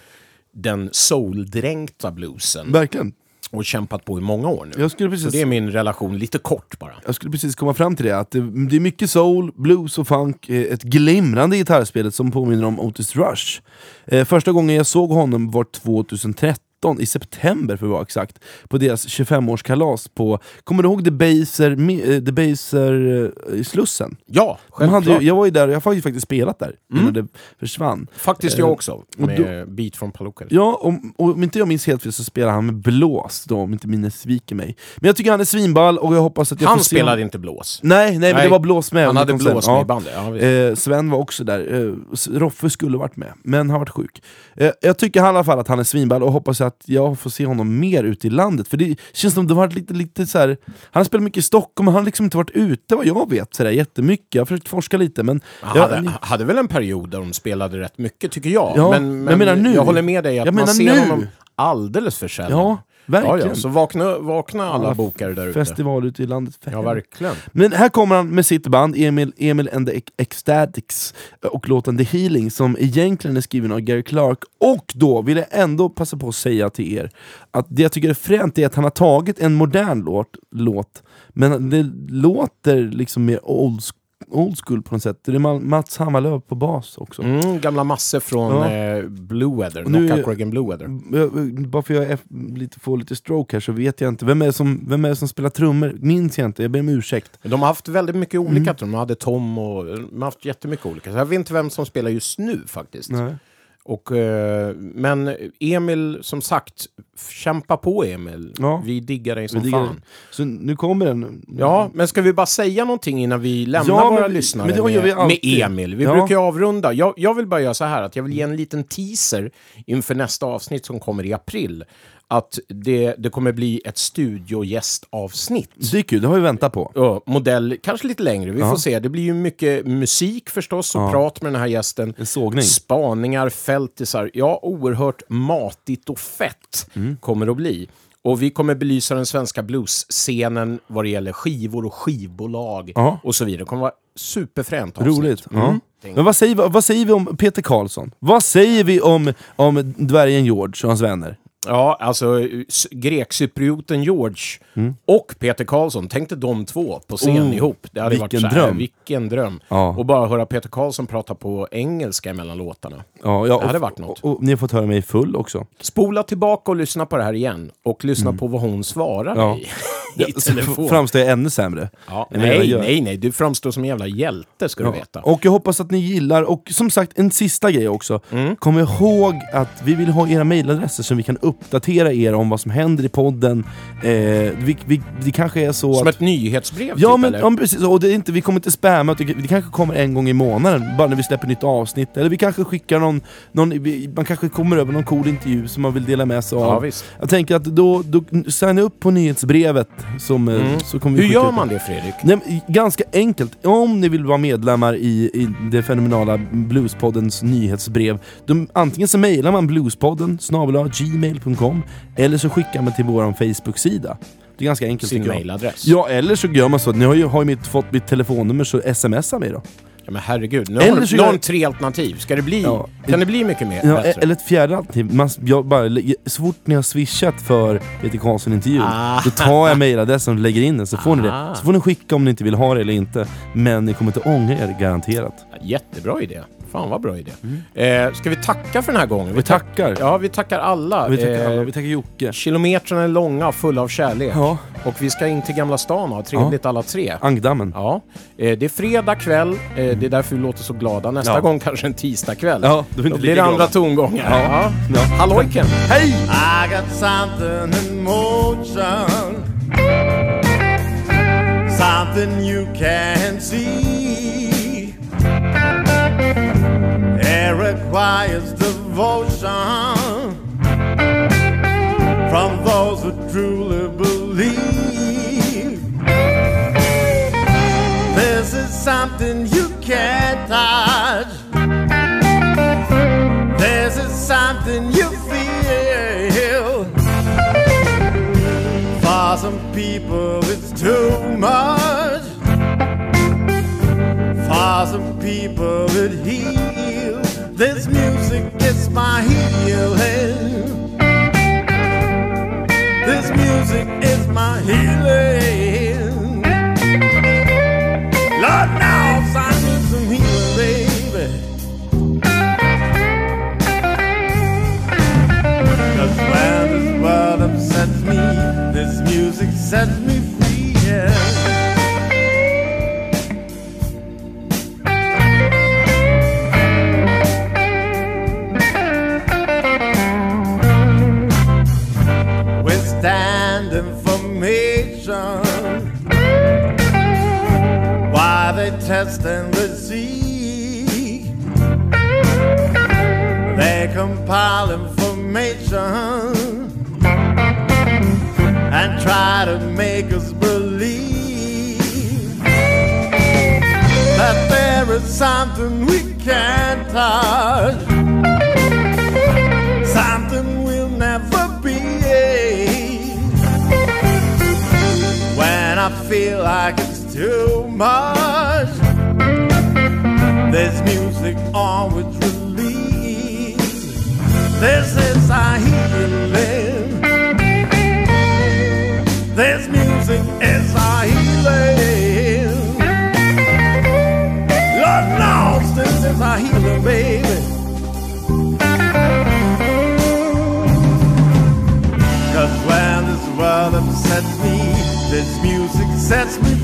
den soul-dränkta bluesen. Verkligen. Och kämpat på i många år nu. Jag skulle precis- Så det är min relation, lite kort bara. Jag skulle precis komma fram till det, att det, det är mycket soul, blues och funk, eh, ett glimrande gitarrspel som påminner om Otis Rush. Eh, första gången jag såg honom var 2013, i september för att vara exakt, på deras 25-årskalas på, kommer du ihåg The Baser, Mi- eh, The Baser eh, i Slussen? Ja, hade, självklart. ju- jag var ju där, jag har ju faktiskt spelat där innan det försvann. Faktiskt Eh, jag också, och med Beat från Palooka. Ja, om, och om inte jag minns helt fel så spelar han med blås då, om inte minnet sviker mig. Men jag tycker han är svinball och jag hoppas att jag Han spelade inte blås. Nej, nej, men Nej, det var blås med. han hade blås med i bandet, ja, eh, Sven var också där. Eh, Roffe skulle varit med, men har varit sjuk. Eh, jag tycker i alla fall att han är svinball och hoppas att jag får se honom mer ute i landet. För det känns som det varit lite, lite så här. han har spelat mycket i Stockholm, men han har liksom inte varit ute vad jag vet så där, jättemycket. Jag har försökt forska lite, men... Han jag- hade, hade väl en period där de spelade rätt mycket, tycker jag. Ja, men, men jag menar nu. jag håller med dig att man ser nu. honom alldeles för sällan. Ja, verkligen. Ja, ja. Så vakna, vakna alla bokare där ute. Festival ute i landet. Ja, verkligen. Men här kommer han med sitt band, Emil, Emil and the Ec- Ecstatics, och låten The Healing, som egentligen är skriven av Gary Clark. Och då vill jag ändå passa på att säga till er, att det jag tycker är fränt är att han har tagit en modern låt, låt men det låter liksom mer old, old school på något sätt. Det är Ma- Mats Hammarlöv på bas också. Mm, gamla massor från Ja. eh, Blue Weather, Och nu- Knockout Reagan Blue Weather. Jag- Bara för att jag lite, får lite stroke här så vet jag inte, vem är, det som, vem är som spelar trummor? Minns jag inte, jag ber om ursäkt. De har haft väldigt mycket olika, Mm. de hade Tom och de har haft jättemycket olika. Så jag vet inte vem som spelar just nu faktiskt. Nej. Och, eh, men Emil, som sagt, kämpa på Emil. Ja. Vi diggar dig som diggar fan. Så nu kommer den. Ja, men ska vi bara säga någonting innan vi lämnar Ja, våra men- lyssnare men det gör vi med, med. Emil? Vi Ja. brukar ju avrunda. Jag, jag vill bara göra så här att jag vill ge en liten teaser inför nästa avsnitt som kommer i april. Att det, det kommer bli ett studiogästavsnitt. Det är kul, det har vi väntat på. Ja, modell, kanske lite längre, vi Ja. får se. Det blir ju mycket musik förstås och Ja. prat med den här gästen. En sågning. Spaningar, fältisar. Ja, oerhört matigt och fett Mm. kommer det att bli. Och vi kommer belysa den svenska bluesscenen vad det gäller skivor och skivbolag Ja. och så vidare. Det kommer vara superfränt avsnitt. Roligt. Mm. Men vad säger, vad säger vi om Peter Karlsson? Vad säger vi om, om dvärgen George och hans vänner? Ja, alltså grekcyprioten George Mm. och Peter Karlsson, tänk dig de två på scen Oh, ihop. Det hade vilken varit så här, dröm. Vilken dröm. Ja. Och bara höra Peter Karlsson prata på engelska mellan låtarna. Ja, ja, Det hade och- varit något. Och, och ni har fått höra mig full också. Spola tillbaka och lyssna på det här igen. Och lyssna på vad hon svarar Mm. Ja. dig *laughs* i. Framstår jag ännu sämre? Ja, än nej, nej, nej. Du framstår som en jävla hjälte, ska du veta. Och jag hoppas att ni gillar, och som sagt en sista grej också. Mm. Kom ihåg att vi vill ha era mailadresser så vi kan uppdatera er om vad som händer i podden. Eh, vi, vi, det kanske är så Som att... ett nyhetsbrev, Ja typ, men, eller? ja, men precis, och det är inte, vi kommer inte spamma, det kanske kommer en gång i månaden, bara när vi släpper nytt avsnitt. Eller vi kanske skickar någon, någon vi- man kanske kommer över någon cool intervju som man vill dela med sig av. Ja, visst. Jag tänker att då, då signa upp på nyhetsbrevet, som, eh, så kommer vi Mm. Hur gör man det, Fredrik? Nej, ganska enkelt. Om ni vill vara medlemmar i, i det fenomenala Bluespoddens nyhetsbrev, då, antingen så mejlar man bluespodden snabel-a gmail.com eller så skickar man till vår Facebook-sida. Det är ganska enkelt Sin jag. mailadress. Ja, eller så gör man så att ni har ju, har ju mitt, fått mitt telefonnummer så smsa mig då. Ja, men herregud, nu Eller har du någon tre alternativ. Ska det bli... Ja. Kan det bli mycket mer? Ja, eller ett fjärde alternativ. Man, jag bara, så fort ni har swishat för Peter Karlsson-intervjun, Ah. då tar jag mejladressen och lägger in den så får ni det. Ah. Så får ni skicka om ni inte vill ha det eller inte. Men ni kommer inte ångra er garanterat. Jättebra idé. Fan vad bra idé. Eh, ska vi tacka för den här gången? Mm. Vi tackar. Ja, vi tackar alla. Vi tackar Eh, alla. Vi tackar Jocke. Kilometrarna är långa och fulla av kärlek. Ja. Och vi ska in till Gamla stan och ha trevligt alla tre. Ankdammen. Ja, eh, det är fredag kväll, eh, det är därför vi låter så glada. Nästa Ja. gång kanske en tisdag kväll. Ja, då vi blir det andra glada. tongångar. Ja. Ja. Hallojken! Hej! I got something in motion, something you can't see. It requires devotion from those who truly believe. This is something you can't touch. This is something you feel. For some people, it's too much. For some people, it heals. This music is my healing. This music is my healing. Lord knows I need some healing, baby. Cause when this world upsets me, this music sets me free. Compile information and try to make us believe that there is something we can't touch, something we'll never be. When I feel like it's too much, there's music always. This is our healing. This music is our healing. Lord knows this is our healing, baby. Cause when this world upsets me, this music sets me